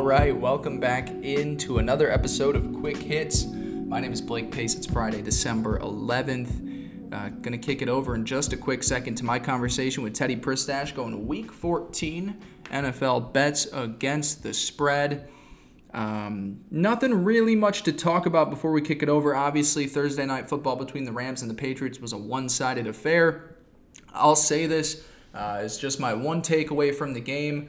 All right, welcome back into another episode of Quick Hits. My name is Blake Pace. It's Friday, December 11th. Uh, gonna kick it over in just a quick second to my conversation with Teddy Pristash going Week 14 NFL bets against the spread. Um, nothing really much to talk about before we kick it over. Obviously, Thursday night football between the Rams and the Patriots was a one-sided affair. I'll say this uh, it's just my one takeaway from the game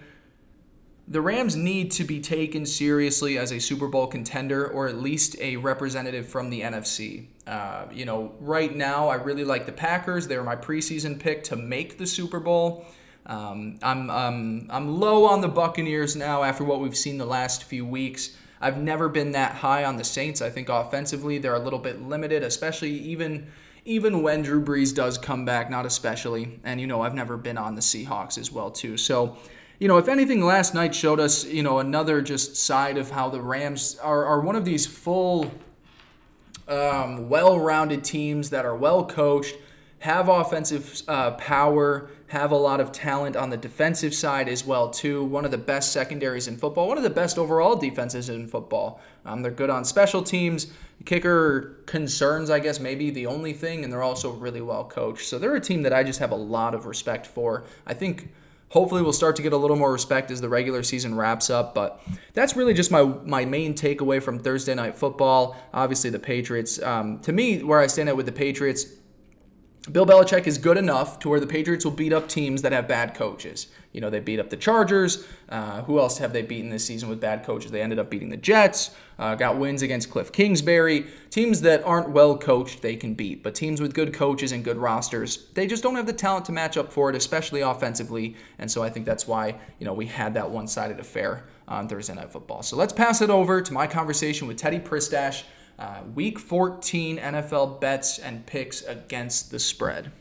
the Rams need to be taken seriously as a Super Bowl contender or at least a representative from the NFC. Uh, you know, right now, I really like the Packers. They were my preseason pick to make the Super Bowl. Um, I'm, um, I'm low on the Buccaneers now after what we've seen the last few weeks. I've never been that high on the Saints. I think offensively they're a little bit limited, especially even even when Drew Brees does come back, not especially. And you know, I've never been on the Seahawks as well too. So you know, if anything, last night showed us, you know, another just side of how the Rams are, are one of these full, um, well rounded teams that are well coached, have offensive uh, power, have a lot of talent on the defensive side as well too. One of the best secondaries in football, one of the best overall defenses in football. Um, they're good on special teams. Kicker concerns, I guess, maybe the only thing, and they're also really well coached. So they're a team that I just have a lot of respect for. I think hopefully we'll start to get a little more respect as the regular season wraps up. But that's really just my my main takeaway from Thursday night football. Obviously, the Patriots. Um, to me, where I stand at with the Patriots, Bill Belichick is good enough to where the Patriots will beat up teams that have bad coaches. You know, they beat up the Chargers. Uh, who else have they beaten this season with bad coaches? They ended up beating the Jets, uh, got wins against Cliff Kingsbury. Teams that aren't well coached, they can beat. But teams with good coaches and good rosters, they just don't have the talent to match up for it, especially offensively. And so I think that's why, you know, we had that one sided affair on Thursday Night Football. So let's pass it over to my conversation with Teddy Pristash. Uh, week 14 NFL bets and picks against the spread.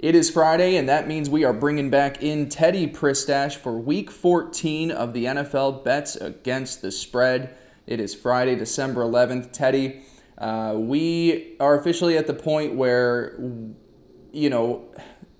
It is Friday, and that means we are bringing back in Teddy Pristash for week 14 of the NFL bets against the spread. It is Friday, December 11th. Teddy, uh, we are officially at the point where, you know,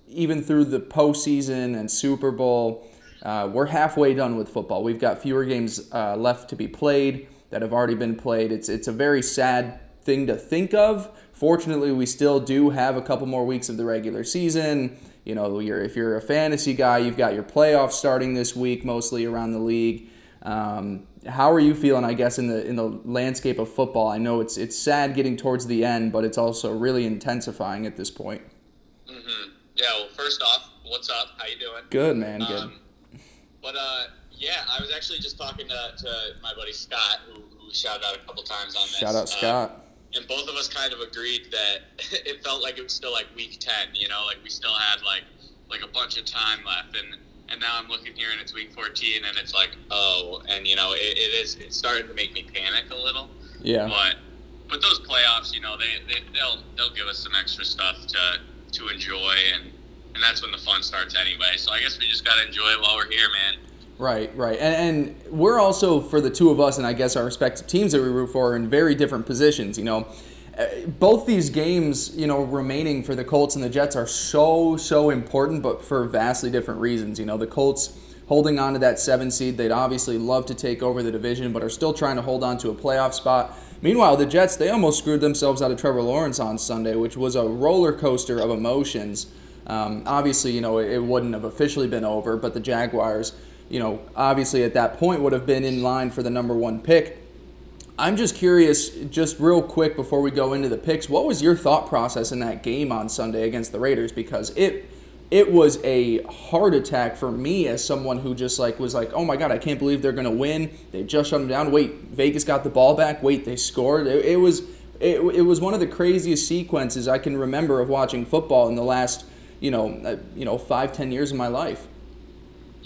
even through the postseason and Super Bowl, uh, we're halfway done with football. We've got fewer games uh, left to be played that have already been played. It's it's a very sad thing to think of. Fortunately, we still do have a couple more weeks of the regular season. You know, you're, if you're a fantasy guy, you've got your playoffs starting this week, mostly around the league. Um, how are you feeling? I guess in the in the landscape of football, I know it's it's sad getting towards the end, but it's also really intensifying at this point. Mm-hmm. Yeah. Well, first off, what's up? How you doing? Good, man. Good. Um, but uh, yeah, I was actually just talking to, to my buddy Scott, who, who shouted out a couple times on this. Shout out Scott. Um, and both of us kind of agreed that it felt like it was still like week ten. You know, like we still had like like a bunch of time left, and and now I'm looking here and it's week fourteen, and it's like oh, and you know it, it is it's starting to make me panic a little. Yeah. But but those playoffs, you know, they, they they'll they'll give us some extra stuff to to enjoy, and and that's when the fun starts anyway. So I guess we just gotta enjoy it while we're here, man. Right, right. And, and we're also, for the two of us, and I guess our respective teams that we root for, are in very different positions. You know, uh, both these games, you know, remaining for the Colts and the Jets are so, so important, but for vastly different reasons. You know, the Colts holding on to that seven seed, they'd obviously love to take over the division, but are still trying to hold on to a playoff spot. Meanwhile, the Jets, they almost screwed themselves out of Trevor Lawrence on Sunday, which was a roller coaster of emotions. Um, obviously, you know, it, it wouldn't have officially been over, but the Jaguars you know, obviously at that point would have been in line for the number one pick. I'm just curious, just real quick before we go into the picks, what was your thought process in that game on Sunday against the Raiders? Because it it was a heart attack for me as someone who just like was like, oh my god, I can't believe they're gonna win. They just shut them down. Wait, Vegas got the ball back. Wait, they scored. It, it was it, it was one of the craziest sequences I can remember of watching football in the last you know uh, you know five ten years of my life.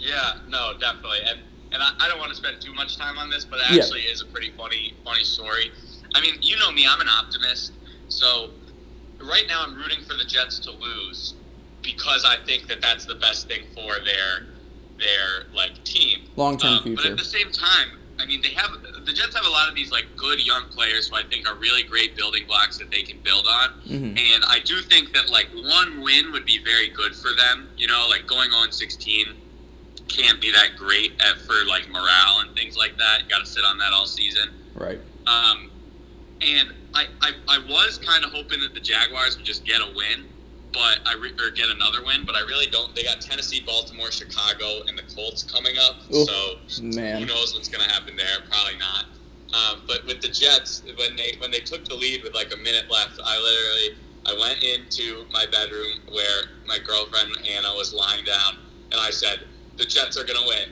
Yeah, no, definitely. And and I, I don't want to spend too much time on this, but it actually yeah. is a pretty funny funny story. I mean, you know me, I'm an optimist. So right now I'm rooting for the Jets to lose because I think that that's the best thing for their their like team. Long term um, future. But at the same time, I mean, they have the Jets have a lot of these like good young players who I think are really great building blocks that they can build on. Mm-hmm. And I do think that like one win would be very good for them. You know, like going on 16 can't be that great at for like morale and things like that. You got to sit on that all season. Right. Um, and I, I, I was kind of hoping that the Jaguars would just get a win, but I re- or get another win, but I really don't. They got Tennessee, Baltimore, Chicago, and the Colts coming up. Oof, so man. who knows what's going to happen there? Probably not. Um, but with the Jets, when they when they took the lead with like a minute left, I literally I went into my bedroom where my girlfriend Anna was lying down, and I said, "The Jets are going to win."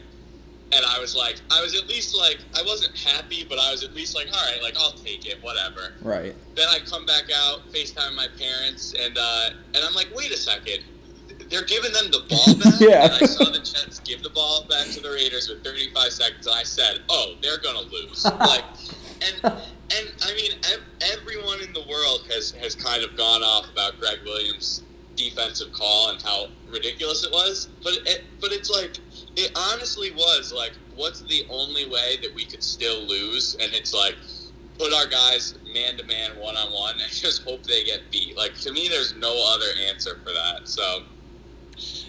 And I was like, I was at least like, I wasn't happy, but I was at least like, all right, like I'll take it, whatever. Right. Then I come back out, FaceTime my parents, and uh, and I'm like, wait a second, they're giving them the ball back. Yeah. And I saw the Jets give the ball back to the Raiders with 35 seconds, and I said, oh, they're gonna lose. like, and and I mean, ev- everyone in the world has has kind of gone off about Gregg Williams' defensive call and how ridiculous it was, but it, but it's like it honestly was like, what's the only way that we could still lose? And it's like, put our guys man to man, one on one, and just hope they get beat. Like to me, there's no other answer for that. So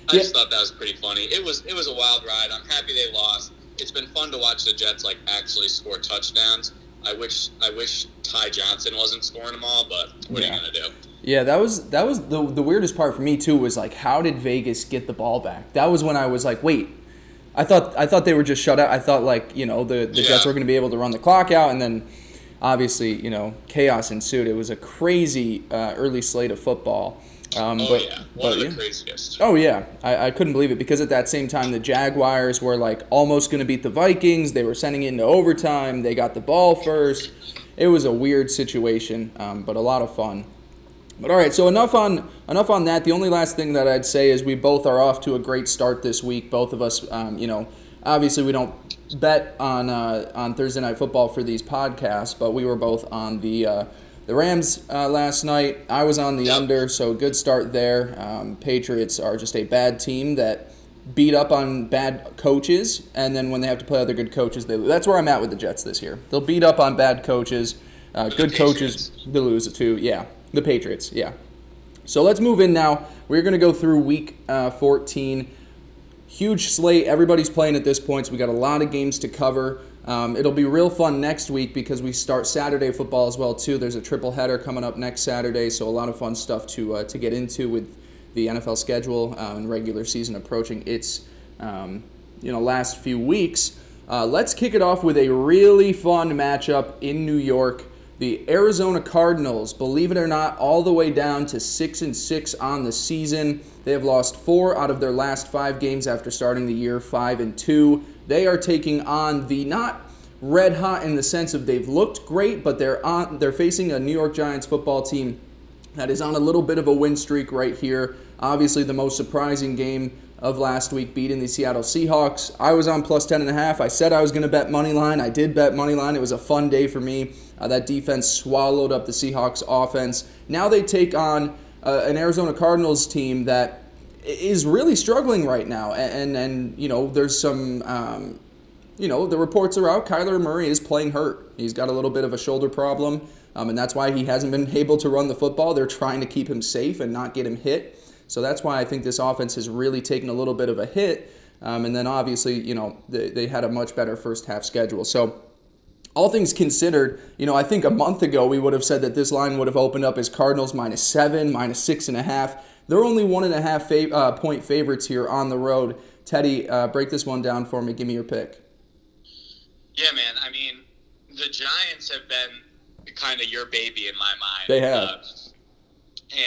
I Yeah. just thought that was pretty funny. It was it was a wild ride. I'm happy they lost. It's been fun to watch the Jets like actually score touchdowns. I wish I wish Ty Johnson wasn't scoring them all, but what Yeah. are you gonna do? Yeah, that was that was the the weirdest part for me too was like how did Vegas get the ball back? That was when I was like, wait. I thought I thought they were just shut out. I thought like, you know, the the Jets were going to be able to run the clock out and then obviously, you know, chaos ensued. It was a crazy uh, early slate of football. Um, Oh but, yeah, one but of the yeah. craziest. Oh yeah, I, I couldn't believe it because at that same time the Jaguars were like almost going to beat the Vikings. They were sending it into overtime. They got the ball first. It was a weird situation, um, but a lot of fun. But all right, so enough on enough on that. The only last thing that I'd say is we both are off to a great start this week. Both of us, um, you know, obviously we don't bet on uh, on Thursday night football for these podcasts, but we were both on the uh, the Rams uh, last night. I was on the under, so good start there. Um, Patriots are just a bad team that beat up on bad coaches, and then when they have to play other good coaches, they lose. That's where I'm at with the Jets this year. They'll beat up on bad coaches. Uh, The good coaches, they lose it too. Yeah, the Patriots. Yeah. So let's move in now. We're going to go through week uh, 14. Huge slate. Everybody's playing at this point, so we got a lot of games to cover. Um, it'll be real fun next week because we start Saturday football as well too. There's a triple header coming up next Saturday, so a lot of fun stuff to uh, to get into with the NFL schedule uh, and regular season approaching its um, you know last few weeks. Uh, let's kick it off with a really fun matchup in New York. The Arizona Cardinals, believe it or not, all the way down to six and six on the season. They have lost four out of their last five games after starting the year five and two. They are taking on the not red hot in the sense of they've looked great, but they're on they're facing a New York Giants football team that is on a little bit of a win streak right here. Obviously, the most surprising game of last week beating the Seattle Seahawks. I was on plus 10.5. I said I was going to bet money line. I did bet money line. It was a fun day for me. Uh, that defense swallowed up the Seahawks offense. Now they take on uh, an Arizona Cardinals team that is really struggling right now. And, and, you know, there's some. Um, you know, the reports are out. Kyler Murray is playing hurt. He's got a little bit of a shoulder problem, um, and that's why he hasn't been able to run the football. They're trying to keep him safe and not get him hit. So that's why I think this offense has really taken a little bit of a hit. Um, and then obviously, you know, they, they had a much better first half schedule. So all things considered, you know, I think a month ago we would have said that this line would have opened up as Cardinals minus seven, minus six and a half. They're only one and a half fav- uh, point favorites here on the road. Teddy, uh, break this one down for me. Give me your pick. Yeah, man. I mean, the Giants have been kind of your baby in my mind. They have. Uh,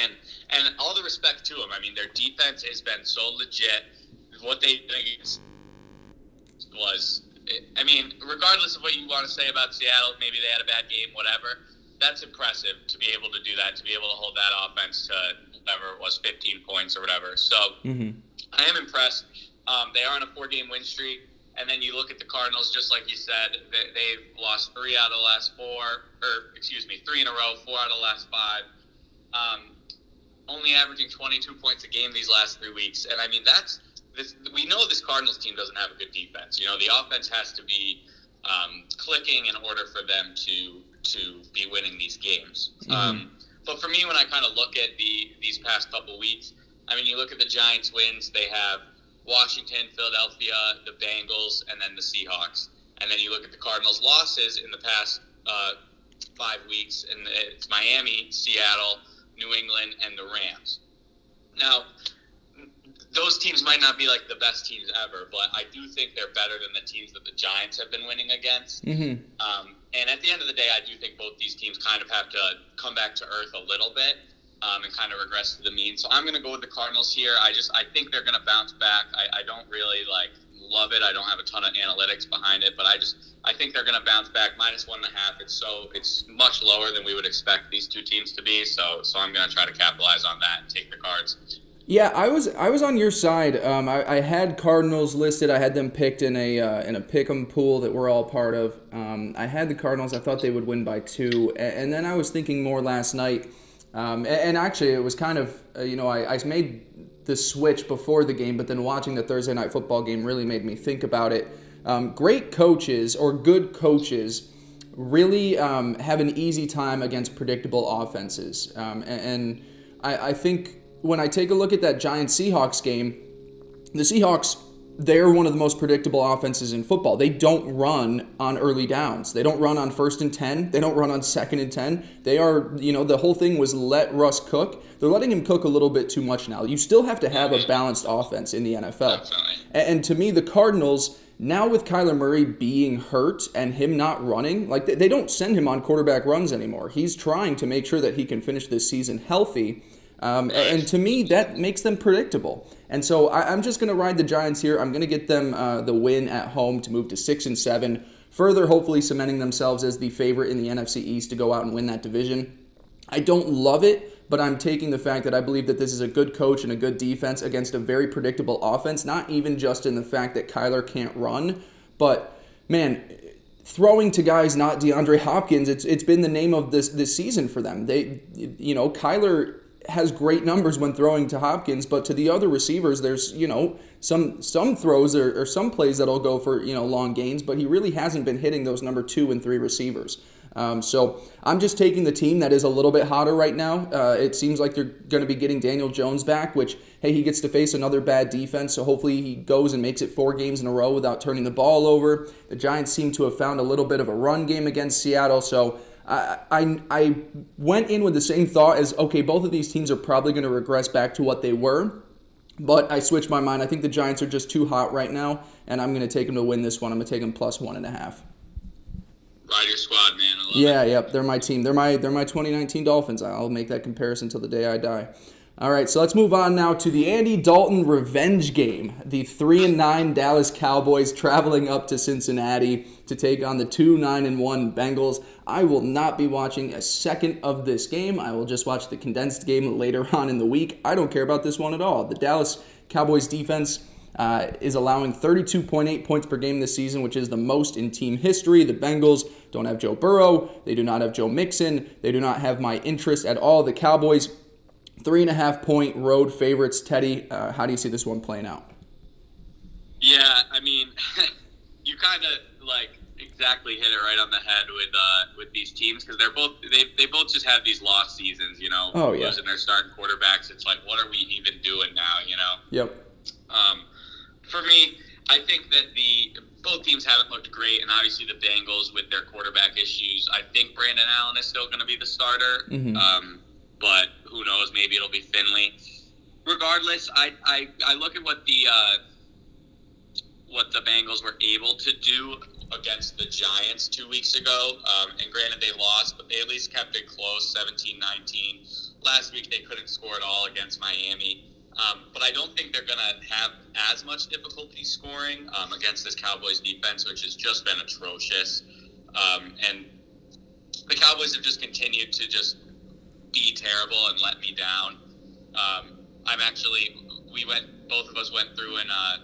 and and all the respect to them. I mean, their defense has been so legit. What they did against was, I mean, regardless of what you want to say about Seattle, maybe they had a bad game, whatever. That's impressive to be able to do that, to be able to hold that offense to whatever it was, 15 points or whatever. So Mm-hmm. I am impressed. Um, they are on a four-game win streak, and then you look at the Cardinals. Just like you said, they, they've lost three out of the last four, or excuse me, three in a row, four out of the last five. Um, only averaging 22 points a game these last three weeks, and I mean that's this. We know this Cardinals team doesn't have a good defense. You know, the offense has to be um, clicking in order for them to to be winning these games. Um, but for me, when I kind of look at the these past couple weeks, I mean, you look at the Giants' wins; they have Washington, Philadelphia, the Bengals, and then the Seahawks. And then you look at the Cardinals' losses in the past uh, five weeks, and it's Miami, Seattle, New England, and the Rams. Now, those teams might not be like the best teams ever, but I do think they're better than the teams that the Giants have been winning against. Mm-hmm. Um, and at the end of the day, I do think both these teams kind of have to come back to earth a little bit um, and kind of regress to the mean. So I'm going to go with the Cardinals here. I just I think they're going to bounce back. I, I don't really like love it. I don't have a ton of analytics behind it, but I just I think they're going to bounce back minus one and a half. It's so it's much lower than we would expect these two teams to be. So so I'm going to try to capitalize on that and take the cards. Yeah, I was I was on your side. Um, I, I had Cardinals listed. I had them picked in a uh, in a pick'em pool that we're all part of. Um, I had the Cardinals. I thought they would win by two, and, then I was thinking more last night. Um, and, and, actually, it was kind of uh, you know I, I made the switch before the game, but then watching the Thursday night football game really made me think about it. Um, great coaches or good coaches really um, have an easy time against predictable offenses, um, and, and I, I think when I take a look at that Giants Seahawks game, the Seahawks they're one of the most predictable offenses in football. They don't run on early downs. They don't run on first and 10. They don't run on second and 10. They are, you know, the whole thing was let Russ cook. They're letting him cook a little bit too much now. You still have to have a balanced offense in the NFL. And to me, the Cardinals, now with Kyler Murray being hurt and him not running, like they don't send him on quarterback runs anymore. He's trying to make sure that he can finish this season healthy. Um, and to me, that makes them predictable. And so I, am just going to ride the Giants here. I'm going to get them uh, the win at home to move to six and seven, further hopefully cementing themselves as the favorite in the NFC East to go out and win that division. I don't love it, but I'm taking the fact that I believe that this is a good coach and a good defense against a very predictable offense. Not even just in the fact that Kyler can't run, but man, throwing to guys not DeAndre Hopkins, it's it's been the name of this this season for them. They you know, Kyler has great numbers when throwing to Hopkins, but to the other receivers, there's you know some some throws or, or some plays that'll go for you know long gains, but he really hasn't been hitting those number two and three receivers. Um, so I'm just taking the team that is a little bit hotter right now. Uh, it seems like they're going to be getting Daniel Jones back, which hey he gets to face another bad defense. So hopefully he goes and makes it four games in a row without turning the ball over. The Giants seem to have found a little bit of a run game against Seattle, so I, I, went in with the same thought as okay, both of these teams are probably going to regress back to what they were. But I switched my mind. I think the Giants are just too hot right now, and I'm going to take them to win this one. I'm going to take them plus one and a half. Ride your squad, man. yeah, it. yep. They're my team. They're my they're my 2019 Dolphins. I'll make that comparison till the day I die. All right, so let's move on now to the Andy Dalton revenge game. The 3 and 9 Dallas Cowboys traveling up to Cincinnati to take on the 2 9 and 1 Bengals. I will not be watching a second of this game. I will just watch the condensed game later on in the week. I don't care about this one at all. The Dallas Cowboys defense uh, is allowing 32.8 points per game this season, which is the most in team history. The Bengals don't have Joe Burrow. They do not have Joe Mixon. They do not have my interest at all. The Cowboys Three and a half point road favorites. Teddy, uh, how do you see this one playing out? Yeah, I mean, you kind of like exactly hit it right on the head with uh, with these teams because they're both they, they both just have these lost seasons, you know, oh, yeah. losing their starting quarterbacks. It's like, what are we even doing now, you know? Yep. Um, for me, I think that the both teams haven't looked great, and obviously the Bengals with their quarterback issues. I think Brandon Allen is still going to be the starter. Mm-hmm. Um, but who knows? Maybe it'll be Finley. Regardless, I I, I look at what the uh, what the Bengals were able to do against the Giants two weeks ago. Um, and granted, they lost, but they at least kept it close, 17-19. Last week, they couldn't score at all against Miami. Um, but I don't think they're going to have as much difficulty scoring um, against this Cowboys defense, which has just been atrocious. Um, and the Cowboys have just continued to just be terrible and let me down. Um, I'm actually we went both of us went through and uh,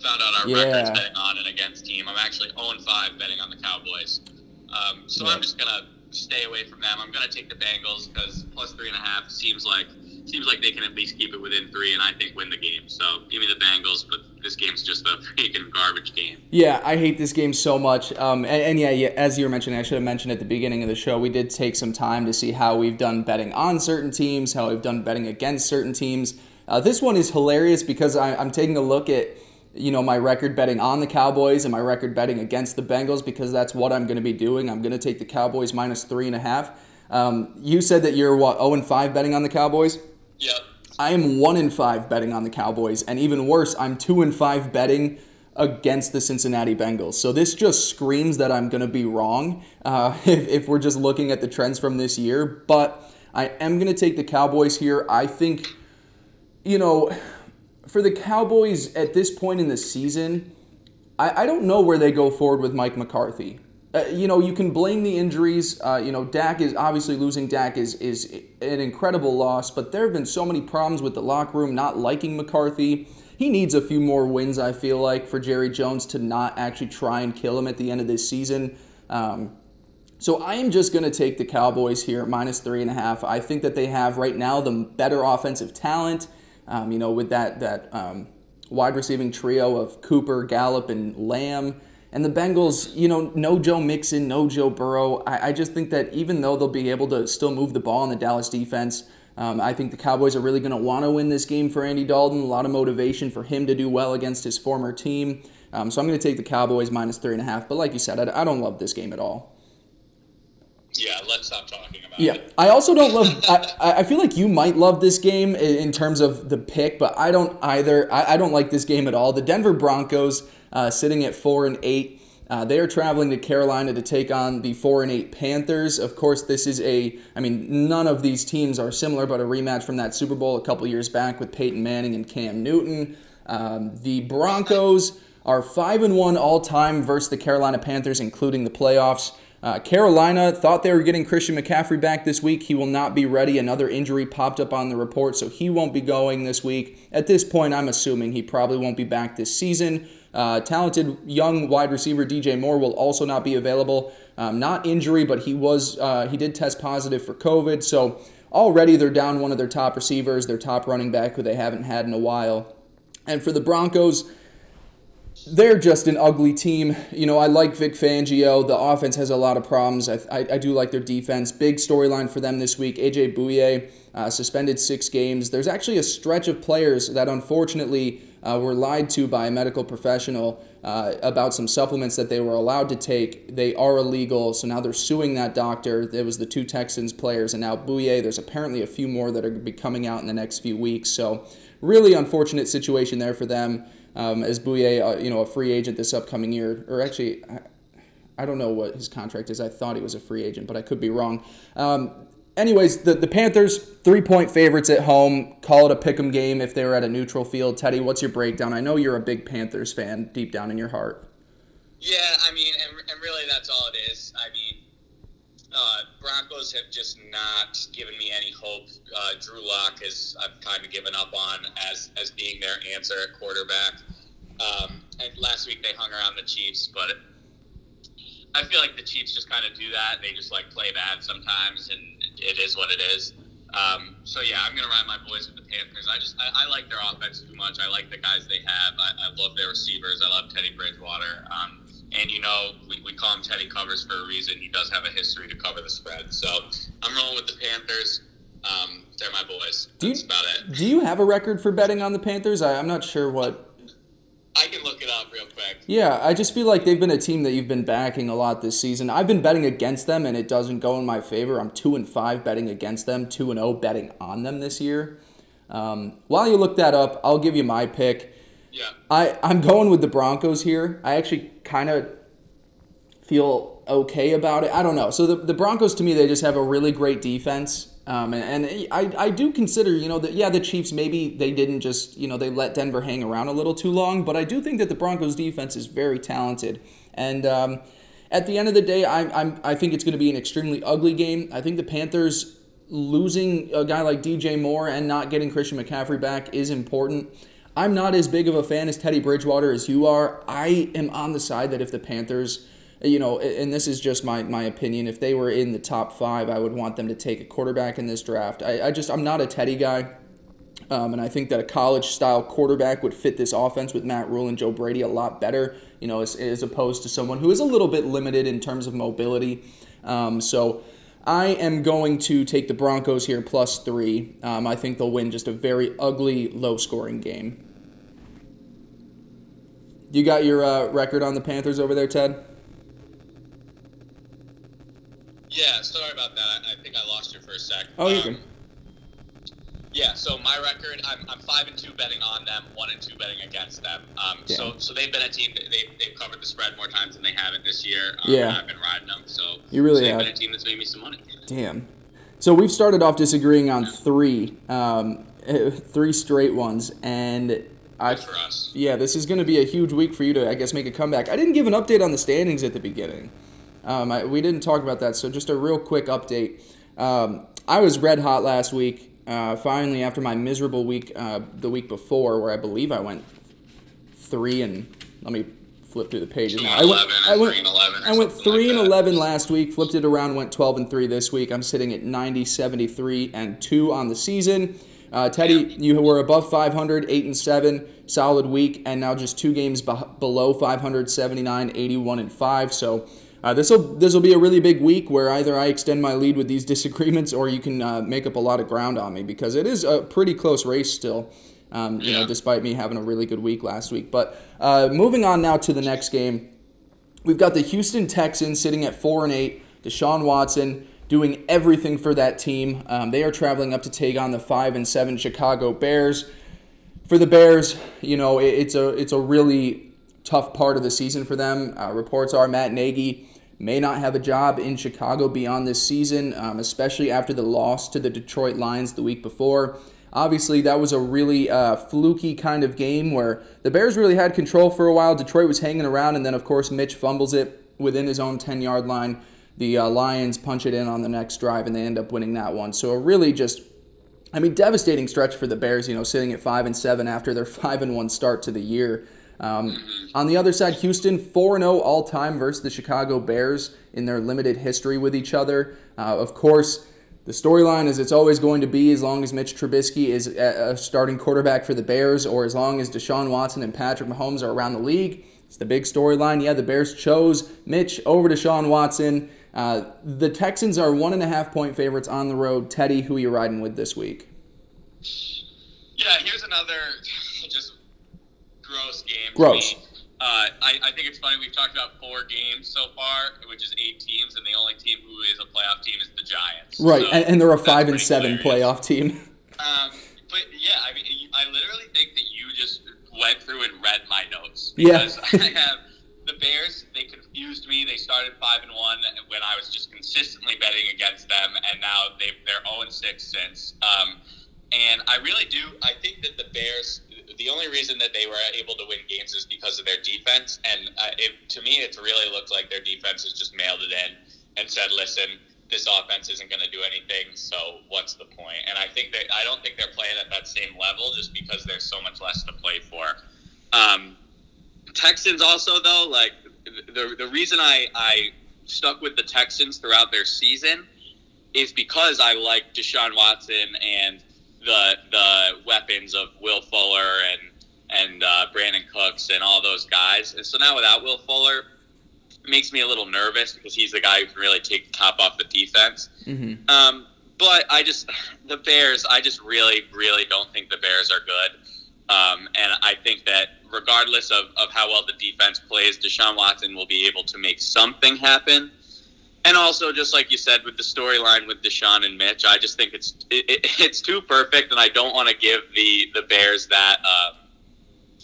found out our yeah. records betting on and against team. I'm actually 0 5 betting on the Cowboys. Um, so yeah. I'm just gonna stay away from them. I'm gonna take the Bengals because plus three and a half seems like seems like they can at least keep it within three, and I think win the game. So give me the Bengals, but this game's just a freaking garbage game. Yeah, I hate this game so much. Um, and, and yeah, yeah, as you were mentioning, I should have mentioned at the beginning of the show, we did take some time to see how we've done betting on certain teams, how we've done betting against certain teams. Uh, this one is hilarious because I, I'm taking a look at you know my record betting on the Cowboys and my record betting against the Bengals because that's what I'm going to be doing. I'm going to take the Cowboys minus three and a half. Um, you said that you're what 0 and 5 betting on the Cowboys. Yep. I am one in five betting on the Cowboys, and even worse, I'm two and five betting against the Cincinnati Bengals. So this just screams that I'm going to be wrong uh, if, if we're just looking at the trends from this year. But I am going to take the Cowboys here. I think, you know, for the Cowboys at this point in the season, I, I don't know where they go forward with Mike McCarthy. Uh, you know, you can blame the injuries. Uh, you know, Dak is obviously losing Dak is is an incredible loss, but there have been so many problems with the locker room not liking McCarthy. He needs a few more wins, I feel like, for Jerry Jones to not actually try and kill him at the end of this season. Um, so I am just going to take the Cowboys here, minus three and a half. I think that they have right now the better offensive talent. Um, you know, with that that um, wide receiving trio of Cooper, Gallup, and Lamb. And the Bengals, you know, no Joe Mixon, no Joe Burrow. I, I just think that even though they'll be able to still move the ball in the Dallas defense, um, I think the Cowboys are really going to want to win this game for Andy Dalton. A lot of motivation for him to do well against his former team. Um, so I'm going to take the Cowboys minus three and a half. But like you said, I, I don't love this game at all. Yeah, let's stop talking about yeah. it. Yeah, I also don't love. I, I feel like you might love this game in terms of the pick, but I don't either. I, I don't like this game at all. The Denver Broncos uh, sitting at four and eight. Uh, they are traveling to Carolina to take on the four and eight Panthers. Of course, this is a. I mean, none of these teams are similar, but a rematch from that Super Bowl a couple years back with Peyton Manning and Cam Newton. Um, the Broncos are five and one all time versus the Carolina Panthers, including the playoffs. Uh, Carolina thought they were getting Christian McCaffrey back this week. He will not be ready. Another injury popped up on the report, so he won't be going this week. At this point, I'm assuming he probably won't be back this season. Uh, talented young wide receiver DJ Moore will also not be available. Um, not injury, but he was uh, he did test positive for COVID. So already they're down one of their top receivers, their top running back, who they haven't had in a while. And for the Broncos, they're just an ugly team. You know, I like Vic Fangio. The offense has a lot of problems. I, I, I do like their defense. Big storyline for them this week. AJ Bouye uh, suspended six games. There's actually a stretch of players that unfortunately uh, were lied to by a medical professional uh, about some supplements that they were allowed to take. They are illegal, so now they're suing that doctor. It was the two Texans players, and now Bouye. There's apparently a few more that are going to be coming out in the next few weeks. So, really unfortunate situation there for them. Um, as Bouye, uh, you know, a free agent this upcoming year, or actually, I, I, don't know what his contract is. I thought he was a free agent, but I could be wrong. Um, anyways, the, the Panthers, three point favorites at home. Call it a pick 'em game if they were at a neutral field. Teddy, what's your breakdown? I know you're a big Panthers fan deep down in your heart. Yeah, I mean, and, and really that's all it is. I mean, uh, Broncos have just not given me any hope. Uh, Drew Lock is I've kind of given up on as as being their answer at quarterback. Um, and last week they hung around the Chiefs, but I feel like the Chiefs just kind of do that. They just like play bad sometimes, and it is what it is. Um, so yeah, I'm gonna ride my boys with the Panthers. I just I, I, like their offense too much. I like the guys they have. I, I love their receivers. I love Teddy Bridgewater. Um, and you know we, we call him Teddy covers for a reason. He does have a history to cover the spread. So I'm rolling with the Panthers. Um, they're my boys. That's do you, about it. Do you have a record for betting on the Panthers? I, I'm not sure what I can look it up real quick. Yeah, I just feel like they've been a team that you've been backing a lot this season. I've been betting against them, and it doesn't go in my favor. I'm two and five betting against them, two and zero betting on them this year. Um, while you look that up, I'll give you my pick. Yeah. I I'm going with the Broncos here. I actually kind of feel okay about it. I don't know. So the, the Broncos to me they just have a really great defense. Um, and, and I, I do consider, you know, that yeah, the Chiefs maybe they didn't just, you know, they let Denver hang around a little too long, but I do think that the Broncos defense is very talented. And um, at the end of the day, I, I'm, I think it's going to be an extremely ugly game. I think the Panthers losing a guy like DJ Moore and not getting Christian McCaffrey back is important. I'm not as big of a fan as Teddy Bridgewater as you are. I am on the side that if the Panthers you know, and this is just my, my opinion. If they were in the top five, I would want them to take a quarterback in this draft. I, I just, I'm not a Teddy guy. Um, and I think that a college style quarterback would fit this offense with Matt Rhule and Joe Brady a lot better, you know, as, as opposed to someone who is a little bit limited in terms of mobility. Um, so I am going to take the Broncos here plus three. Um, I think they'll win just a very ugly, low scoring game. You got your uh, record on the Panthers over there, Ted? Yeah, sorry about that. I think I lost you for a sec. Oh, you can. Yeah, so my record, I'm, I'm five and two betting on them, one and two betting against them. Um, so so they've been a team that they they've covered the spread more times than they haven't this year. Um, Yeah. I've been riding them, so You really so they've have. been a team that's made me some money. Damn. So we've started off disagreeing on three, um, three straight ones, and I. Good for us. Yeah, this is going to be a huge week for you to, I guess, make a comeback. I didn't give an update on the standings at the beginning. Um, I, we didn't talk about that, so just a real quick update. Um, I was red hot last week. Uh, finally, after my miserable week uh, the week before, where I believe I went three and let me flip through the pages now. I went, I went, three and 11 I went three like and eleven last week. Flipped it around, went twelve and three this week. I'm sitting at 90, 73 and two on the season. Uh, Teddy, you were above 500, eight and seven, solid week, and now just two games beh below 500, 79, 81 and five. So. Uh, this will this will be a really big week where either I extend my lead with these disagreements or you can uh, make up a lot of ground on me because it is a pretty close race still. Um, you know, despite me having a really good week last week. But uh, moving on now to the next game, we've got the Houston Texans sitting at four and eight. Deshaun Watson doing everything for that team. Um, they are traveling up to take on the five and seven Chicago Bears. For the Bears, you know, it, it's a it's a really tough part of the season for them. Uh, reports are Matt Nagy may not have a job in Chicago beyond this season, um, especially after the loss to the Detroit Lions the week before. Obviously, that was a really uh, fluky kind of game where the Bears really had control for a while. Detroit was hanging around, and then, of course, Mitch fumbles it within his own 10 yard line. The uh, Lions punch it in on the next drive, and they end up winning that one. So, a really just I mean, devastating stretch for the Bears. You know, sitting at five and seven after their five and one start to the year. Um, on the other side, Houston four and zero all time versus the Chicago Bears in their limited history with each other. Uh, of course, the storyline is it's always going to be as long as Mitch Trubisky is a starting quarterback for the Bears, or as long as Deshaun Watson and Patrick Mahomes are around the league. It's the big storyline. Yeah, the Bears chose Mitch over Deshaun Watson. Uh, the Texans are one and a half point favorites on the road. Teddy, who are you riding with this week? Yeah, here's another gross game. Gross. Uh, I, I think it's funny. We've talked about four games so far, which is eight teams, and the only team who is a playoff team is the Giants. Right, So and, and they're a five and seven hilarious. playoff team. Um, but yeah, I mean, I literally think that you just went through and read my notes Yeah. because I have the Bears. They confused me. They started five and one when I was just consistently betting against them, and now they they're zero and six since. Um, and I really do. I think that the Bears. The only reason that they were able to win games is because of their defense, and uh, it, to me, it's really looked like their defense has just mailed it in and said, "Listen, this offense isn't going to do anything, so what's the point? And I think that I don't think they're playing at that same level just because there's so much less to play for. Um, Texans also though, like the the reason I I stuck with the Texans throughout their season is because I like Deshaun Watson and the the weapons of Will Fuller and and uh, Brandin Cooks and all those guys. And so now without Will Fuller, it makes me a little nervous because he's the guy who can really take the top off the defense. hmm Um, but I just the Bears. I just really, really don't think the Bears are good. Um, and I think that regardless of, of how well the defense plays, Deshaun Watson will be able to make something happen. And also, just like you said, with the storyline with Deshaun and Mitch, I just think it's it, it, it's too perfect, and I don't want to give the the Bears that. Uh,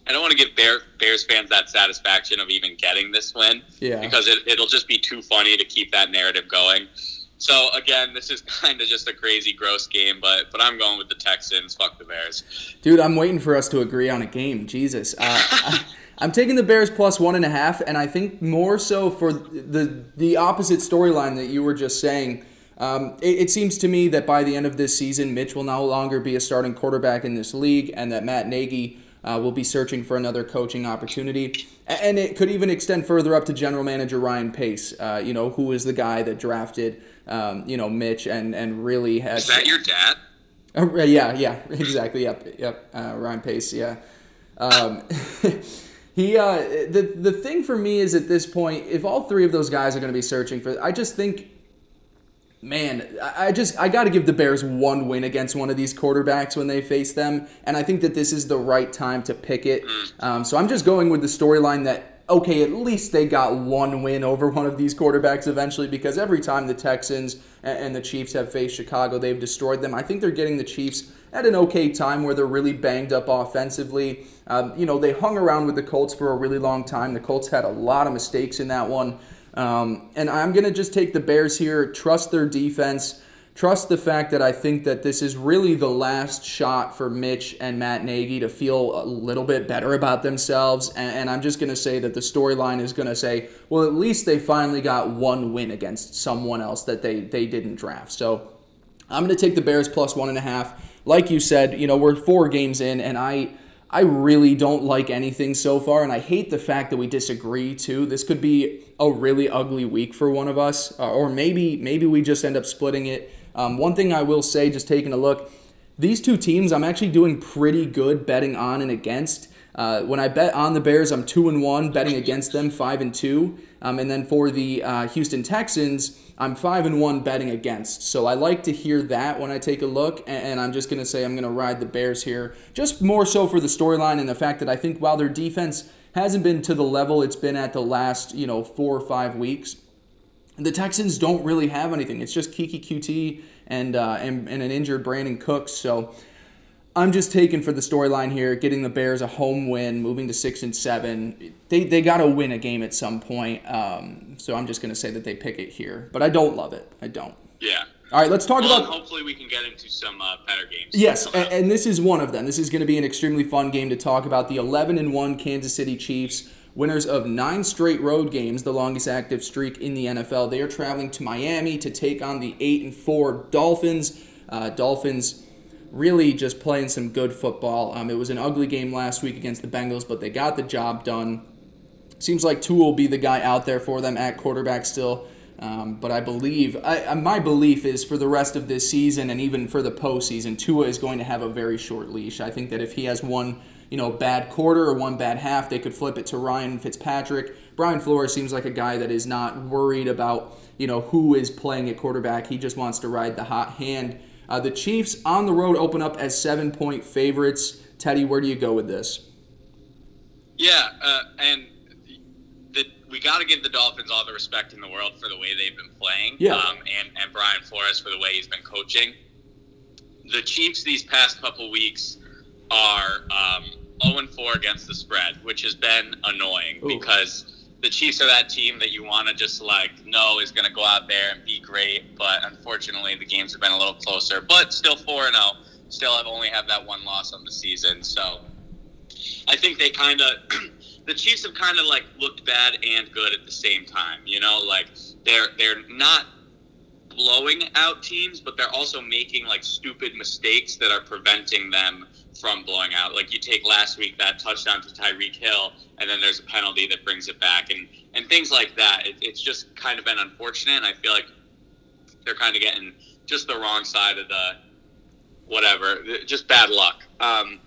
I don't want to give Bear, Bears fans that satisfaction of even getting this win Yeah. because it, it'll just be too funny to keep that narrative going. So again, this is kind of just a crazy, gross game, but but I'm going with the Texans. Fuck the Bears. Dude, I'm waiting for us to agree on a game. Jesus. Uh, I, I'm taking the Bears plus one and a half, and I think more so for the the opposite storyline that you were just saying. Um, it, it seems to me that by the end of this season, Mitch will no longer be a starting quarterback in this league, and that Matt Nagy uh, will be searching for another coaching opportunity. And it could even extend further up to general manager Ryan Pace, uh, you know, who is the guy that drafted, um, you know, Mitch and, and really has. Is that your dad? Uh, yeah, yeah, exactly. Yep, yep. Uh, Ryan Pace. Yeah. Um, he. Uh, the the thing for me is at this point, if all three of those guys are going to be searching for, I just think man, I just I got to give the Bears one win against one of these quarterbacks when they face them, and I think that this is the right time to pick it. Um, so I'm just going with the storyline that okay, at least they got one win over one of these quarterbacks eventually because every time the Texans and the Chiefs have faced Chicago, they've destroyed them. I think they're getting the Chiefs at an okay time where they're really banged up offensively. Um, you know, they hung around with the Colts for a really long time. The Colts had a lot of mistakes in that one. Um, and I'm going to just take the Bears here, trust their defense, trust the fact that I think that this is really the last shot for Mitch and Matt Nagy to feel a little bit better about themselves. And, and I'm just going to say that the storyline is going to say, well, at least they finally got one win against someone else that they, they didn't draft. So I'm going to take the Bears plus one and a half. Like you said, you know, we're four games in, and I. I really don't like anything so far, and I hate the fact that we disagree too. This could be a really ugly week for one of us, uh, or maybe maybe we just end up splitting it. Um, one thing I will say, just taking a look, these two teams, I'm actually doing pretty good betting on and against. Uh, when I bet on the Bears, I'm two and one. Betting against them, five and two. Um, and then for the uh, Houston Texans, I'm five and one betting against. So I like to hear that when I take a look, and I'm just going to say I'm going to ride the Bears here, just more so for the storyline and the fact that I think while their defense hasn't been to the level it's been at the last you know four or five weeks, the Texans don't really have anything. It's just Keke Coutee and uh, and, and an injured Brandin Cooks. So I'm just taking for the storyline here, getting the Bears a home win, moving to six and seven. They they got to win a game at some point. Um, so I'm just going to say that they pick it here, but I don't love it. I don't. Yeah. All right, let's talk well, about. Hopefully, we can get into some uh, better games. Yes, and, and, this is one of them. This is going to be an extremely fun game to talk about. The 11 and one Kansas City Chiefs, winners of nine straight road games, the longest active streak in the NFL. They are traveling to Miami to take on the eight and four Dolphins. Uh, Dolphins really just playing some good football. Um, it was an ugly game last week against the Bengals, but they got the job done. Seems like Tua will be the guy out there for them at quarterback still. Um, but I believe, I, my belief is for the rest of this season and even for the postseason, Tua is going to have a very short leash. I think that if he has one, you know, bad quarter or one bad half, they could flip it to Ryan Fitzpatrick. Brian Flores seems like a guy that is not worried about, you know, who is playing at quarterback. He just wants to ride the hot hand. Uh, the Chiefs on the road open up as seven point favorites. Teddy, where do you go with this? Yeah, uh, and the, we got to give the Dolphins all the respect in the world for the way they've been playing. Yeah. Um, and, and Brian Flores for the way he's been coaching. The Chiefs these past couple weeks are um, 0 4 against the spread, which has been annoying Ooh. because the Chiefs are that team that you want to just like know is going to go out there and be great, but unfortunately the games have been a little closer. But still four and zero. Oh. Still have only have that one loss on the season, so I think they kind of the Chiefs have kind of like looked bad and good at the same time. You know, like they're they're not blowing out teams, but they're also making like stupid mistakes that are preventing them from blowing out. Like you take last week that touchdown to Tyreek Hill, and then there's a penalty that brings it back, and and things like that. It, it's just kind of been unfortunate. And I feel like they're kind of getting just the wrong side of the whatever, just bad luck. Um,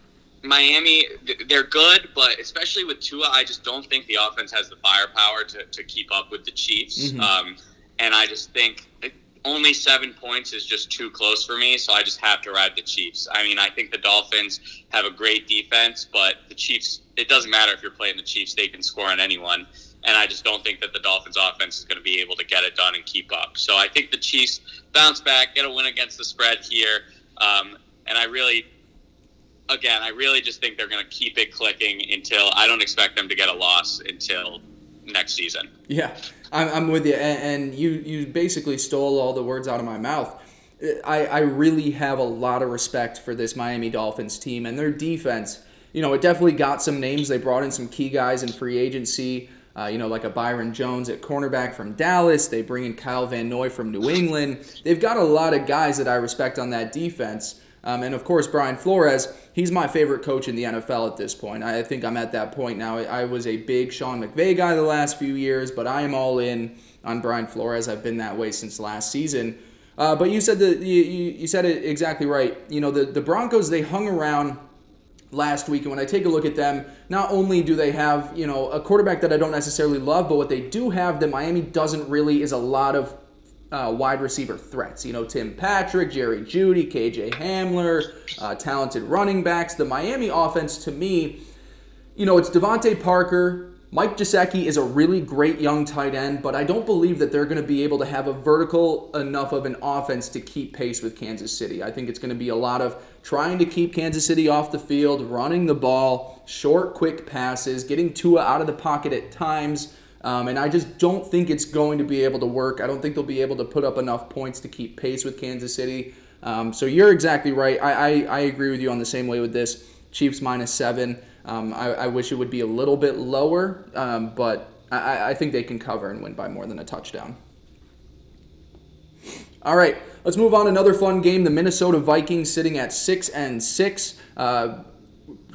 Miami, they're good, but especially with Tua, I just don't think the offense has the firepower to, to keep up with the Chiefs. Mm-hmm. Um, and I just think only seven points is just too close for me, so I just have to ride the Chiefs. I mean, I think the Dolphins have a great defense, but the Chiefs, it doesn't matter if you're playing the Chiefs, they can score on anyone. And I just don't think that the Dolphins offense is going to be able to get it done and keep up. So I think the Chiefs bounce back, get a win against the spread here. Um, and I really, again, I really just think they're going to keep it clicking until I don't expect them to get a loss until next season. Yeah, I'm, I'm with you, and, and, you you basically stole all the words out of my mouth. I, I really have a lot of respect for this Miami Dolphins team and their defense. You know, it definitely got some names. They brought in some key guys in free agency. Uh, you know, like a Byron Jones at cornerback from Dallas. They bring in Kyle Van Noy from New England. They've got a lot of guys that I respect on that defense. Um, and of course, Brian Flores, he's my favorite coach in the NFL at this point. I think I'm at that point now. I was a big Sean McVay guy the last few years, but I am all in on Brian Flores. I've been that way since last season. Uh, but you said you, you said it exactly right. You know, the, the Broncos, they hung around last week, and when I take a look at them, not only do they have, you know, a quarterback that I don't necessarily love, but what they do have that Miami doesn't really is a lot of uh, wide receiver threats. You know, Tim Patrick, Jerry Jeudy, KJ Hamler, uh, talented running backs. The Miami offense, to me, you know, it's DeVante Parker. Mike Gesicki is a really great young tight end, but I don't believe that they're going to be able to have a vertical enough of an offense to keep pace with Kansas City. I think it's going to be a lot of trying to keep Kansas City off the field, running the ball, short, quick passes, getting Tua out of the pocket at times. Um, and I just don't think it's going to be able to work. I don't think they'll be able to put up enough points to keep pace with Kansas City. Um, so you're exactly right. I, I, I, agree with you on the same way with this. Chiefs minus seven. Um, I, I, wish it would be a little bit lower, um, but I, I think they can cover and win by more than a touchdown. All right, let's move on. Another fun game. The Minnesota Vikings sitting at six and six. Uh,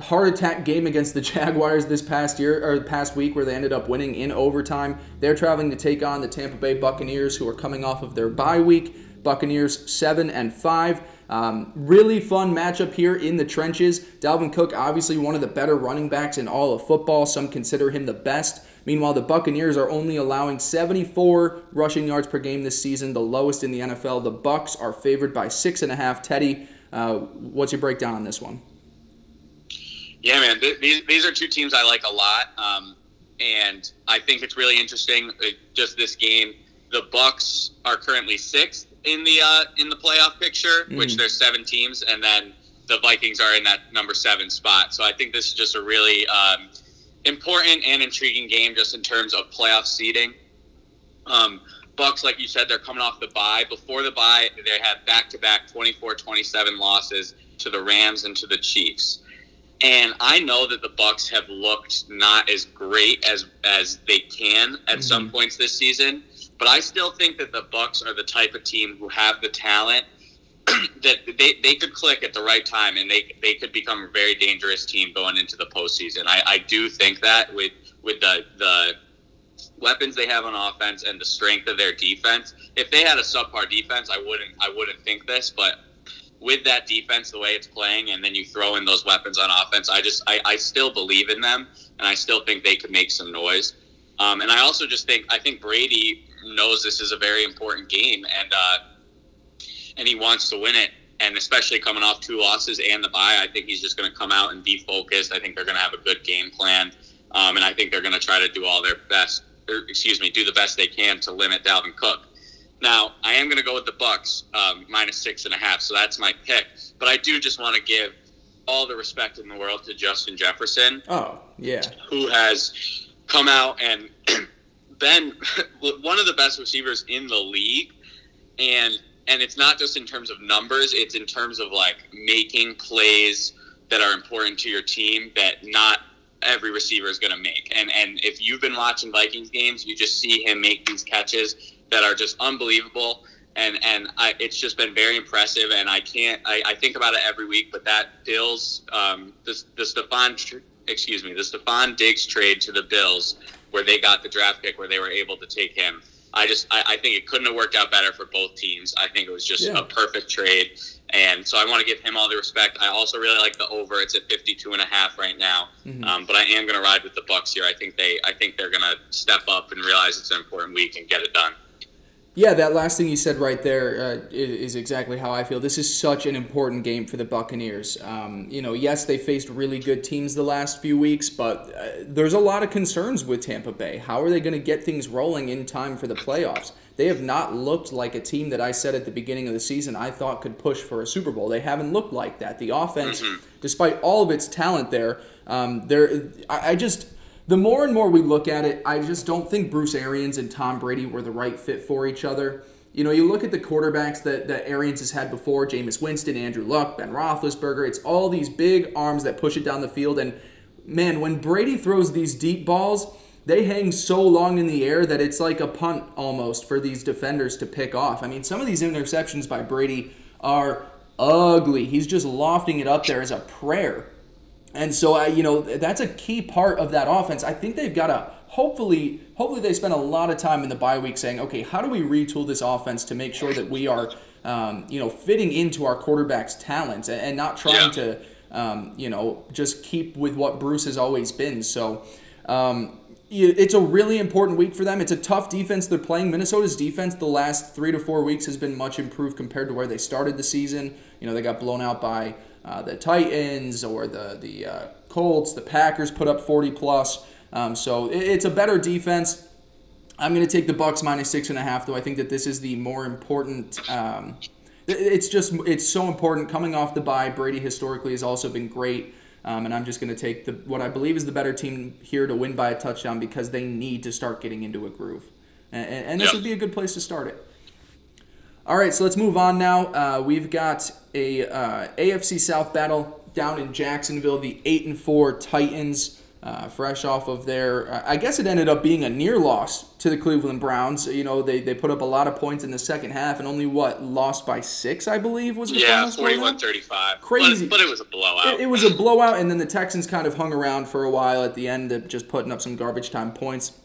heart attack game against the Jaguars this past year or past week where they ended up winning in overtime. They're traveling to take on the Tampa Bay Buccaneers who are coming off of their bye week. Buccaneers 7 and 5. Um, really fun matchup here in the trenches. Dalvin Cook, obviously one of the better running backs in all of football. Some consider him the best. Meanwhile, the Buccaneers are only allowing 74 rushing yards per game this season, the lowest in the NFL. The Bucks are favored by six and a half. Teddy, uh, what's your breakdown on this one? Yeah, man, th- these these are two teams I like a lot, um, and I think it's really interesting. Uh, just this game, the Bucks are currently sixth in the uh, in the playoff picture, mm. which there's seven teams, and then the Vikings are in that number seven spot. So I think this is just a really um, important and intriguing game, just in terms of playoff seeding. Um, Bucks, like you said, they're coming off the bye. Before the bye, they had back to back 24 27 losses to the Rams and to the Chiefs and I know that the Bucks have looked not as great as as they can at mm-hmm. some points this season, but I still think that the Bucks are the type of team who have the talent that they, they could click at the right time and they they could become a very dangerous team going into the postseason. I, I do think that with with the the weapons they have on offense and the strength of their defense. If they had a subpar defense, I wouldn't I wouldn't think this, but with that defense the way it's playing and then you throw in those weapons on offense i just i, I still believe in them and i still think they could make some noise. Um, and i also just think i think brady knows this is a very important game and uh, and he wants to win it. And especially coming off two losses and the bye i think he's just going to come out and be focused. I think they're going to have a good game plan um, and i think they're going to try to do all their best or, excuse me do the best they can to limit dalvin cook now, I am going to go with the Bucks um, minus six and a half, so that's my pick. But I do just want to give all the respect in the world to Justin Jefferson. Oh, yeah. Who has come out and been one of the best receivers in the league, and and it's not just in terms of numbers; it's in terms of like making plays that are important to your team that not every receiver is going to make. And and if you've been watching Vikings games, you just see him make these catches that are just unbelievable. And and I, it's just been very impressive. And I can't I, I think about it every week. But that Bills um, the the Stefon excuse me the Stefon Diggs trade to the Bills where they got the draft pick where they were able to take him. I just I, I think it couldn't have worked out better for both teams. I think it was just yeah. a perfect trade. And so I want to give him all the respect. I also really like the over. It's at 52 and a half right now. Mm-hmm. Um, but I am going to ride with the Bucks here. I think they I think they're going to step up and realize it's an important week and get it done. Yeah, that last thing you said right there uh, is exactly how I feel. This is such an important game for the Buccaneers. Um, you know, yes, they faced really good teams the last few weeks, but uh, there's a lot of concerns with Tampa Bay. How are they going to get things rolling in time for the playoffs? They have not looked like a team that I said at the beginning of the season I thought could push for a Super Bowl. They haven't looked like that. The offense, mm-hmm. despite all of its talent there, um, there I, I just the more and more we look at it, I just don't think Bruce Arians and Tom Brady were the right fit for each other. You know, you look at the quarterbacks that, that Arians has had before Jameis Winston, Andrew Luck, Ben Roethlisberger. It's all these big arms that push it down the field. And man, when Brady throws these deep balls, they hang so long in the air that it's like a punt almost for these defenders to pick off. I mean, some of these interceptions by Brady are ugly. He's just lofting it up there as a prayer. And so, I, you know, that's a key part of that offense. I think they've got to hopefully, hopefully they spend a lot of time in the bye week saying, okay, how do we retool this offense to make sure that we are, um, you know, fitting into our quarterback's talents and, and not trying yeah. to, um, you know, just keep with what Bruce has always been. So, um, it's a really important week for them. It's a tough defense they're playing. Minnesota's defense the last three to four weeks has been much improved compared to where they started the season. You know, they got blown out by uh, the Titans or the the uh, Colts. The Packers put up 40 plus. Um, so it, it's a better defense. I'm going to take the Bucks minus six and a half, though. I think that this is the more important. Um, it's just it's so important coming off the bye. Brady historically has also been great. Um, and I'm just going to take the what I believe is the better team here to win by a touchdown because they need to start getting into a groove, and, and this yep. would be a good place to start it. All right, so let's move on now. Uh, we've got a uh, AFC South battle down in Jacksonville. The eight and four Titans uh, fresh off of their, uh, I guess it ended up being a near loss to the Cleveland Browns. You know, they, they put up a lot of points in the second half and only what lost by six, I believe, was the yeah, 41-35. Crazy, but, but, it was a blowout. It, it, was a blowout, and then the Texans kind of hung around for a while at the end, just putting up some garbage time points.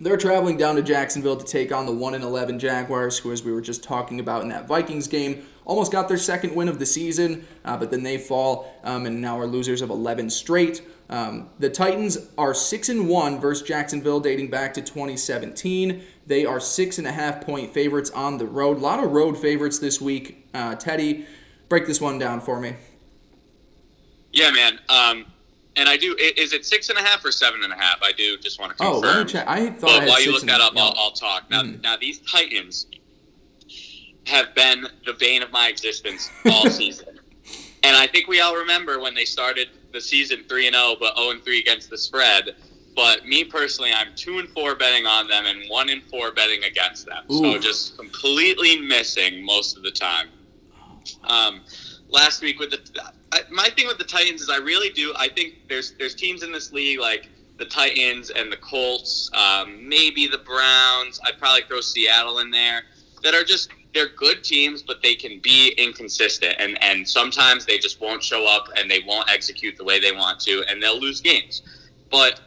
They're traveling down to Jacksonville to take on the one and eleven Jaguars, who, as we were just talking about in that Vikings game, almost got their second win of the season, uh, but then they fall um, and now are losers of 11 straight. Um, the Titans are six and one versus Jacksonville, dating back to 2017. They are six and a half point favorites on the road. A lot of road favorites this week. Uh, Teddy, break this one down for me. Yeah, man. Um, and I do. Is it six and a half or seven and a half? I do just want to confirm. Oh, let me check. I thought. But I while you look that up, I'll, I'll, talk. Now, mm. now these Titans have been the bane of my existence all season, and I think we all remember when they started the season three and zero, oh, but zero oh and three against the spread. But me personally, I'm two and four betting on them, and one and four betting against them. Ooh. So just completely missing most of the time. Um, last week with the my thing with the Titans is I really do I think there's there's teams in this league like the Titans and the Colts, um, maybe the Browns. I'd probably throw Seattle in there that are just they're good teams, but they can be inconsistent, and and sometimes they just won't show up and they won't execute the way they want to, and they'll lose games. But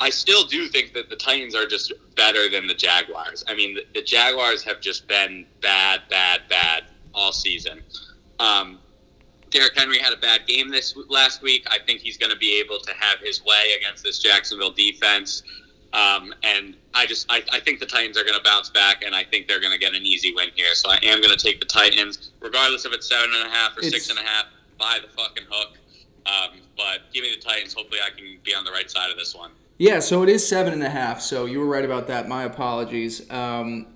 I still do think that the Titans are just better than the Jaguars. I mean, the, the Jaguars have just been bad, bad, bad all season. Um, Derrick Henry had a bad game this last week. I think he's going to be able to have his way against this Jacksonville defense. Um, and I just I, I think the Titans are going to bounce back, and I think they're going to get an easy win here. So I am going to take the Titans, regardless if it's seven and a half or it's, six and a half, by the fucking hook. Um, but give me the Titans. Hopefully, I can be on the right side of this one. Yeah, so it is seven and a half. So you were right about that. My apologies. Um,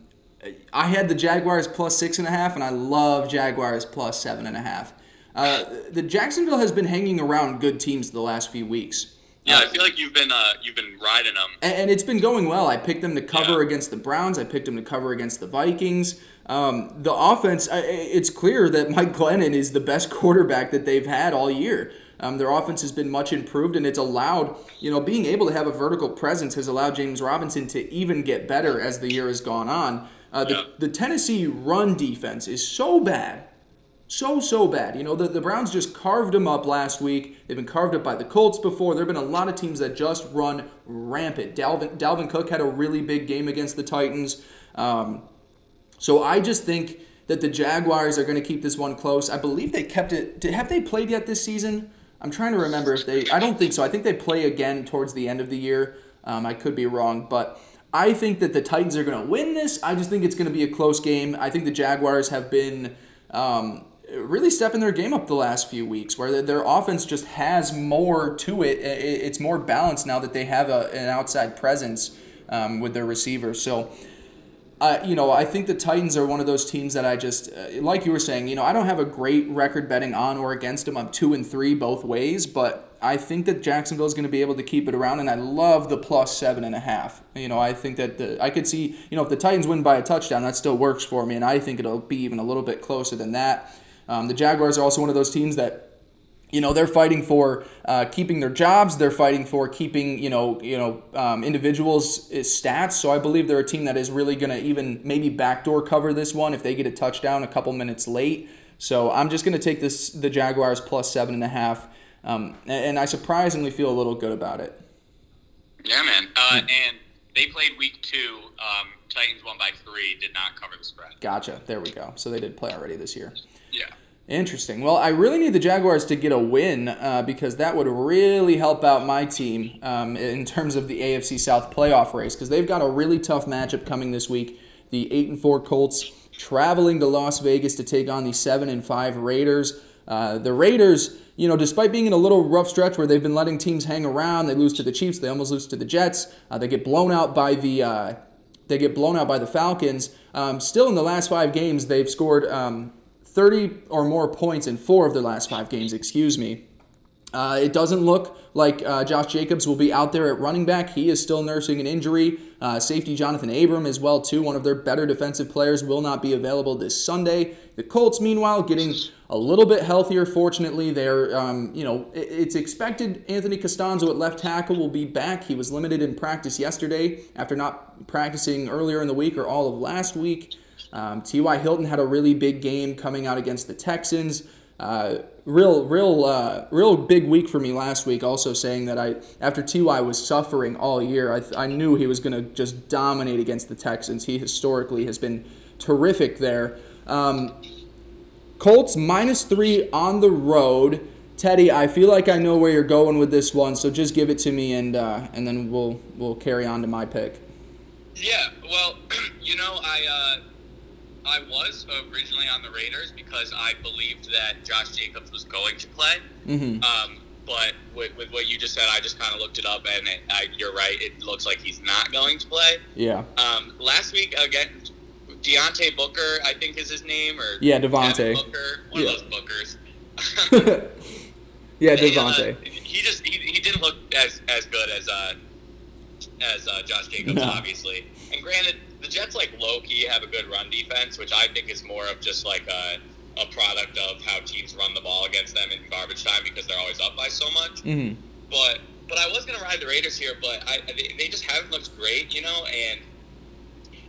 I had the Jaguars plus six and a half, and I love Jaguars plus seven and a half. Uh, the Jacksonville has been hanging around good teams the last few weeks. Yeah, I feel like you've been uh, you've been riding them, and, and, it's been going well. I picked them to cover yeah. against the Browns. I picked them to cover against the Vikings. Um, the offense, it's clear that Mike Glennon is the best quarterback that they've had all year. Um, their offense has been much improved, and it's allowed, you know, being able to have a vertical presence has allowed James Robinson to even get better as the year has gone on. Uh, the, yeah. the Tennessee run defense is so bad so, so bad. You know, the, the Browns just carved them up last week. They've been carved up by the Colts before. There have been a lot of teams that just run rampant. Dalvin, Dalvin Cook had a really big game against the Titans. Um, so I just think that the Jaguars are going to keep this one close. I believe they kept it. Have they played yet this season? I'm trying to remember if they. I don't think so. I think they play again towards the end of the year. Um, I could be wrong, but I think that the Titans are going to win this. I just think it's going to be a close game. I think the Jaguars have been. Um, really stepping their game up the last few weeks, where their offense just has more to it. It's more balanced now that they have a, an outside presence um, with their receivers. So, uh, you know, I think the Titans are one of those teams that I just, uh, like you were saying, you know, I don't have a great record betting on or against them. I'm two and three both ways, but I think that Jacksonville is going to be able to keep it around, and I love the plus seven and a half. You know, I think that the, I could see, you know, if the Titans win by a touchdown, that still works for me, and I think it'll be even a little bit closer than that. Um, the Jaguars are also one of those teams that you know they're fighting for uh, keeping their jobs. They're fighting for keeping you know you know um, individuals stats. So i believe they're a team that is really going to even maybe backdoor cover this one if they get a touchdown a couple minutes late. So i'm just going to take this the jaguars plus seven and a half. Um, and i surprisingly feel a little good about it. Yeah man. Uh, and they played week two. Um, titans won by three did not cover the spread. Gotcha. There we go. So they did play already this year yeah. Interesting. Well, I really need the Jaguars to get a win uh, because that would really help out my team um, in terms of the AFC South playoff race because they've got a really tough matchup coming this week. The eight and four Colts traveling to Las Vegas to take on the seven and five Raiders. Uh, the Raiders, you know, despite being in a little rough stretch where they've been letting teams hang around, they lose to the Chiefs, they almost lose to the Jets, uh, they get blown out by the uh, they get blown out by the Falcons. Um, still, in the last five games, they've scored. Um, 30 or more points in four of their last five games, excuse me. Uh, it doesn't look like uh, Josh Jacobs will be out there at running back. He is still nursing an injury. Uh, safety Johnathan Abram as well too. One of their better defensive players will not be available this Sunday. The Colts, meanwhile, getting a little bit healthier. Fortunately, they're um, you know it's expected Anthony Castonzo at left tackle will be back. He was limited in practice yesterday after not practicing earlier in the week or all of last week. Um, T.Y. Hilton had a really big game coming out against the Texans. Uh, real, real, uh, real big week for me last week. Also saying that I, after Ty was suffering all year, I, I knew he was going to just dominate against the Texans. He historically has been terrific there. Um, Colts minus three on the road. Teddy, I feel like I know where you're going with this one, so just give it to me, and uh, and then we'll we'll carry on to my pick. Yeah, well, you know, I uh, I was originally on the Raiders because I believed that Josh Jacobs was going to play. Mm-hmm. Um, but with, with, what you just said, I just kind of looked it up, and it, I, you're right. It looks like he's not going to play. Yeah. Um, last week again, Deontay Booker, I think is his name, or yeah, Devontae Booker, one yeah. of those Bookers. yeah, Devontae. Uh, he just he, he didn't look as as good as uh as uh, Josh Jacobs, no. obviously. And granted, the Jets like low key have a good run defense, which I think is more of just like a, a product of how teams run the ball against them in garbage time because they're always up by so much. Mm-hmm. But but I was gonna ride the Raiders here, but I, they, they just haven't looked great, you know, and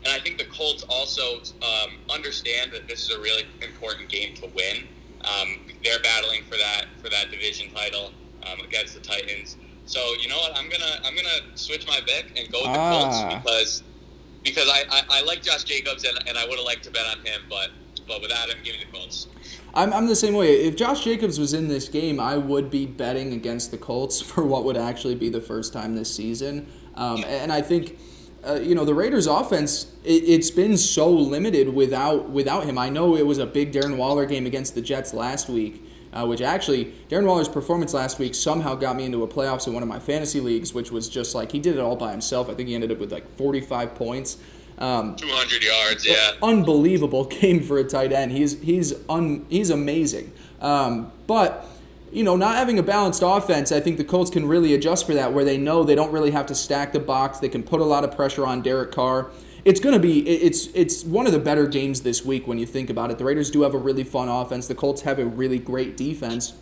and I think the Colts also um, understand that this is a really important game to win. Um, they're battling for that for that division title um, against the Titans. So you know what? I'm gonna I'm gonna switch my pick and go with the ah. Colts because because I, I, I, like Josh Jacobs and, and I would have liked to bet on him, but but without him, give me the Colts. I'm, I'm the same way. If Josh Jacobs was in this game, I would be betting against the Colts for what would actually be the first time this season. Um, and I think, uh, you know, the Raiders' offense it, has been so limited without without him. I know it was a big Darren Waller game against the Jets last week, uh, which actually Darren Waller's performance last week somehow got me into a playoffs in one of my fantasy leagues, which was just like he did it all by himself. I think he ended up with like 45 points. Um, 200 yards, yeah. Unbelievable game for a tight end. He's he's un, he's amazing. Um, but you know, not having a balanced offense, I think the Colts can really adjust for that, where they know they don't really have to stack the box. They can put a lot of pressure on Derek Carr it's going to be it's it's one of the better games this week when you think about it. The Raiders do have a really fun offense. The Colts have a really great defense.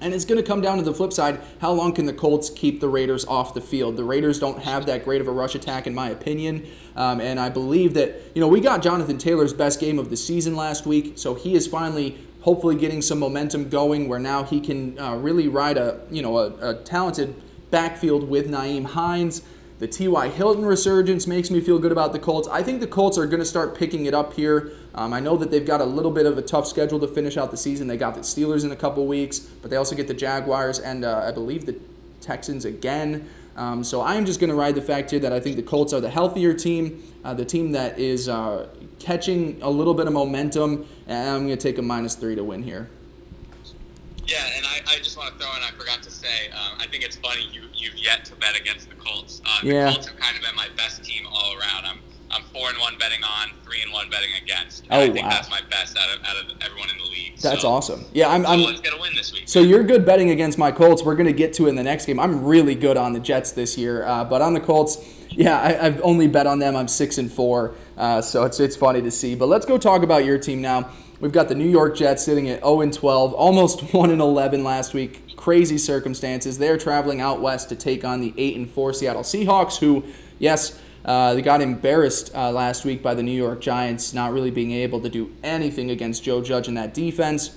And it's going to come down to the flip side. How long can the Colts keep the Raiders off the field? The Raiders don't have that great of a rush attack, in my opinion. Um, and I believe that, you know, we got Jonathan Taylor's best game of the season last week. So he is finally, hopefully, getting some momentum going where now he can uh, really ride a, you know, a, a talented backfield with Nyheim Hines. The T.Y. Hilton resurgence makes me feel good about the Colts. I think the Colts are going to start picking it up here. Um, I know that they've got a little bit of a tough schedule to finish out the season. They got the Steelers in a couple weeks, but they also get the Jaguars and uh, I believe the Texans again. Um, so I am just going to ride the fact here that I think the Colts are the healthier team, uh, the team that is uh, catching a little bit of momentum, and I'm going to take a minus three to win here. Yeah, I, just want to throw in, I forgot to say, um, I think it's funny you, you've yet to bet against the Colts. Uh, the yeah. Colts have kind of been my best team all around. I'm, I'm four and one betting on, three and one betting against. Oh, I think wow. that's my best out of, out of everyone in the league. That's so, awesome. Yeah, I'm. I'm so let's win this week. So you're good betting against my Colts. We're going to get to it in the next game. I'm really good on the Jets this year, uh, but on the Colts, yeah, I, have only bet on them. I'm six and four, uh, so it's it's funny to see. But let's go talk about your team now. We've got the New York Jets sitting at 0 and 12, almost 1 and 11 last week. Crazy circumstances. They're traveling out west to take on the 8 and 4 Seattle Seahawks, who, yes, uh, they got embarrassed uh, last week by the New York Giants, not really being able to do anything against Joe Judge in that defense.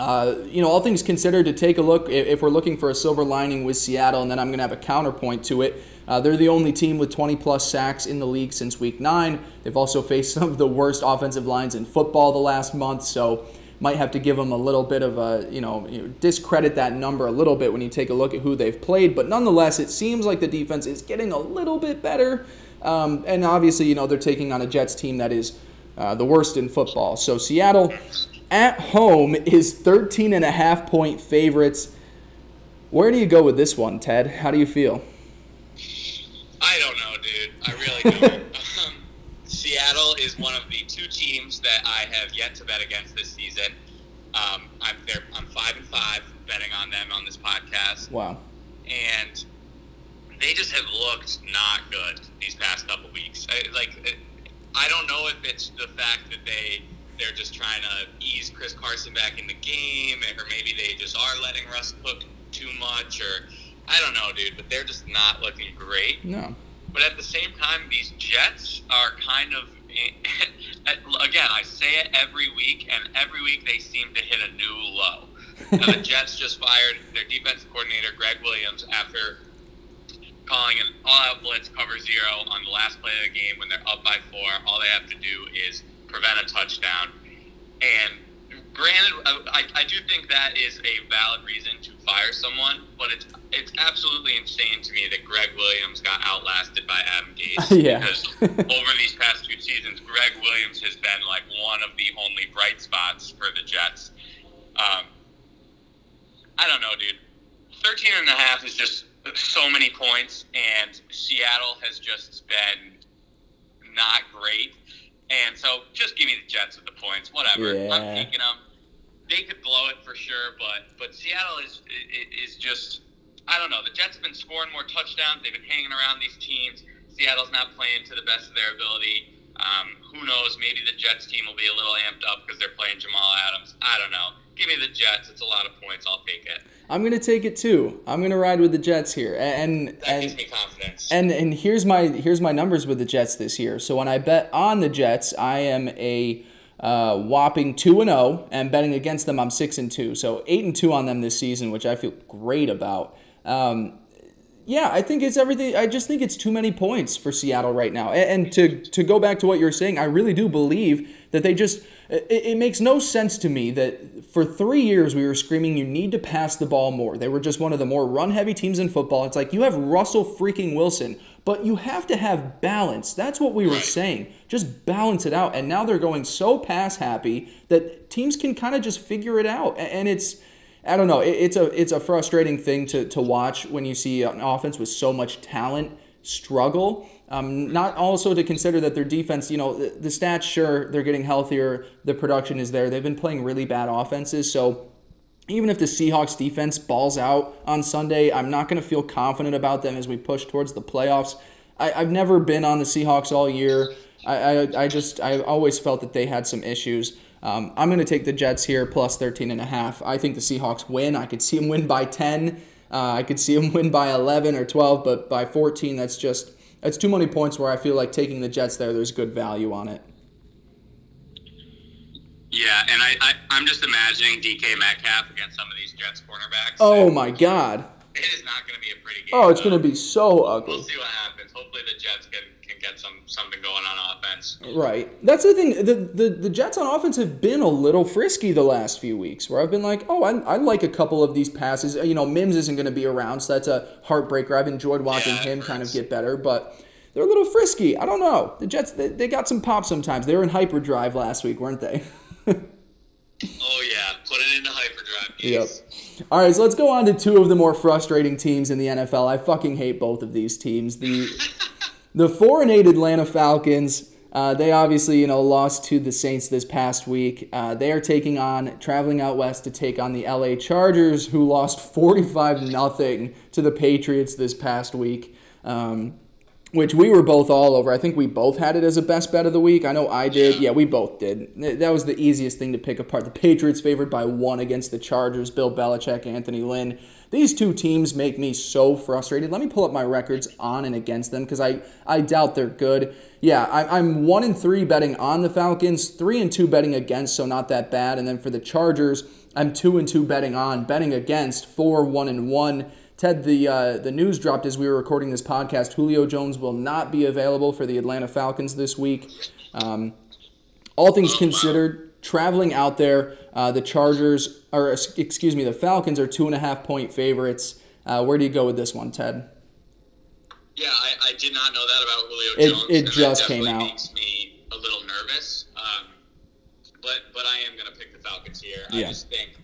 Uh, you know, all things considered, to take a look, if we're looking for a silver lining with Seattle, and then I'm going to have a counterpoint to it. Uh, they're the only team with 20 plus sacks in the league since week nine. They've also faced some of the worst offensive lines in football the last month. So might have to give them a little bit of a, you know, discredit that number a little bit when you take a look at who they've played. But nonetheless, it seems like the defense is getting a little bit better. Um, and obviously, you know, they're taking on a Jets team that is uh, the worst in football. So Seattle at home is 13 and a half point favorites. Where do you go with this one, Ted? How do you feel? I don't know, dude. I really don't. um, Seattle is one of the two teams that I have yet to bet against this season. Um, I'm I'm five and five betting on them on this podcast. Wow. And they just have looked not good these past couple weeks. I, like, I don't know if it's the fact that they they're just trying to ease Chris Carson back in the game, or maybe they just are letting Russ cook too much, or I don't know, dude. But they're just not looking great. No. But at the same time, these Jets are kind of. Again, I say it every week, and every week they seem to hit a new low. now, uh, the Jets just fired their defense coordinator, Gregg Williams, after calling an all-out blitz cover zero on the last play of the game when they're up by four. All they have to do is prevent a touchdown. And granted, I, I do think that is a valid reason to fire someone, but it's it's absolutely insane to me that Gregg Williams got outlasted by Adam Gase. yeah. Because over these past two seasons, Gregg Williams has been like one of the only bright spots for the Jets. Um, I don't know, dude. 13 and a half is just so many points, and Seattle has just been not great. And so, just give me the Jets with the points. Whatever, yeah. I'm taking them. They could blow it for sure, but but Seattle is is just I don't know. The Jets have been scoring more touchdowns. They've been hanging around these teams. Seattle's not playing to the best of their ability. Um, who knows? Maybe the Jets team will be a little amped up because they're playing Jamal Adams. I don't know. Give me the Jets. It's a lot of points. I'll take it. I'm gonna take it too. I'm gonna ride with the Jets here, and that and, gives me confidence. And and here's my here's my numbers with the Jets this year. So when I bet on the Jets, I am a uh, whopping two and zero, and betting against them, I'm six and two. So eight and two on them this season, which I feel great about. Um, yeah, I think it's everything. I just think it's too many points for Seattle right now. And, and to to go back to what you're saying, I really do believe that they just. It, it, makes no sense to me that for three years we were screaming you need to pass the ball more. They were just one of the more run heavy teams in football. It's like you have Russell freaking Wilson, but you have to have balance. That's what we were saying. Just balance it out. And now they're going so pass happy that teams can kind of just figure it out. And it's I don't know. it's a it's a frustrating thing to to watch when you see an offense with so much talent struggle. Um, not also to consider that their defense, you know, the, the stats, sure, they're getting healthier. The production is there. They've been playing really bad offenses. So even if the Seahawks defense balls out on Sunday, I'm not going to feel confident about them as we push towards the playoffs. I, have never been on the Seahawks all year. I, I, I just, I always felt that they had some issues. Um, I'm going to take the Jets here plus 13 and a half. I think the Seahawks win. I could see them win by 10. Uh, I could see them win by 11 or 12, but by 14, that's just that's too many points where I feel like taking the Jets there. There's good value on it. Yeah, and I, I I'm just imagining DK Metcalf against some of these Jets cornerbacks. Oh my God! It is not going to be a pretty game. Oh, it's going to be so ugly. We'll see what happens. Hopefully, the Jets can some something going on offense. Right. That's the thing. The, the the Jets on offense have been a little frisky the last few weeks, where I've been like, oh, I, I like a couple of these passes. You know, Mims isn't going to be around, so that's a heartbreaker. I've enjoyed watching yeah, him kind of get better, but they're a little frisky. I don't know. The Jets, they, they got some pop sometimes. They were in hyperdrive last week, weren't they? oh yeah, put it into hyperdrive. Yes. Yep. All right, so let's go on to two of the more frustrating teams in the NFL. I fucking hate both of these teams. The the four and eight Atlanta Falcons. Uh, they obviously, you know, lost to the Saints this past week. Uh, they are taking on, traveling out west to take on the LA Chargers, who lost 45 nothing to the Patriots this past week. Um, which we were both all over. I think we both had it as a best bet of the week. I know I did. Yeah, we both did. That was the easiest thing to pick apart. The Patriots favored by one against the Chargers. Bill Belichick, Anthony Lynn. These two teams make me so frustrated. Let me pull up my records on and against them because I, I doubt they're good. Yeah, I, I'm one and three betting on the Falcons, three and two betting against, so not that bad. And then for the Chargers, I'm two and two betting on, betting against, four one and one. Ted, the uh, the news dropped as we were recording this podcast. Julio Jones will not be available for the Atlanta Falcons this week. Um, all things considered, traveling out there. Uh, the Chargers, or excuse me, the Falcons are two and a half point favorites. Uh, where do you go with this one, Ted? Yeah, I, I did not know that about Julio it, Jones. It just came out. Makes me a little nervous, um, but but I am going to pick the Falcons here. Yeah. I just think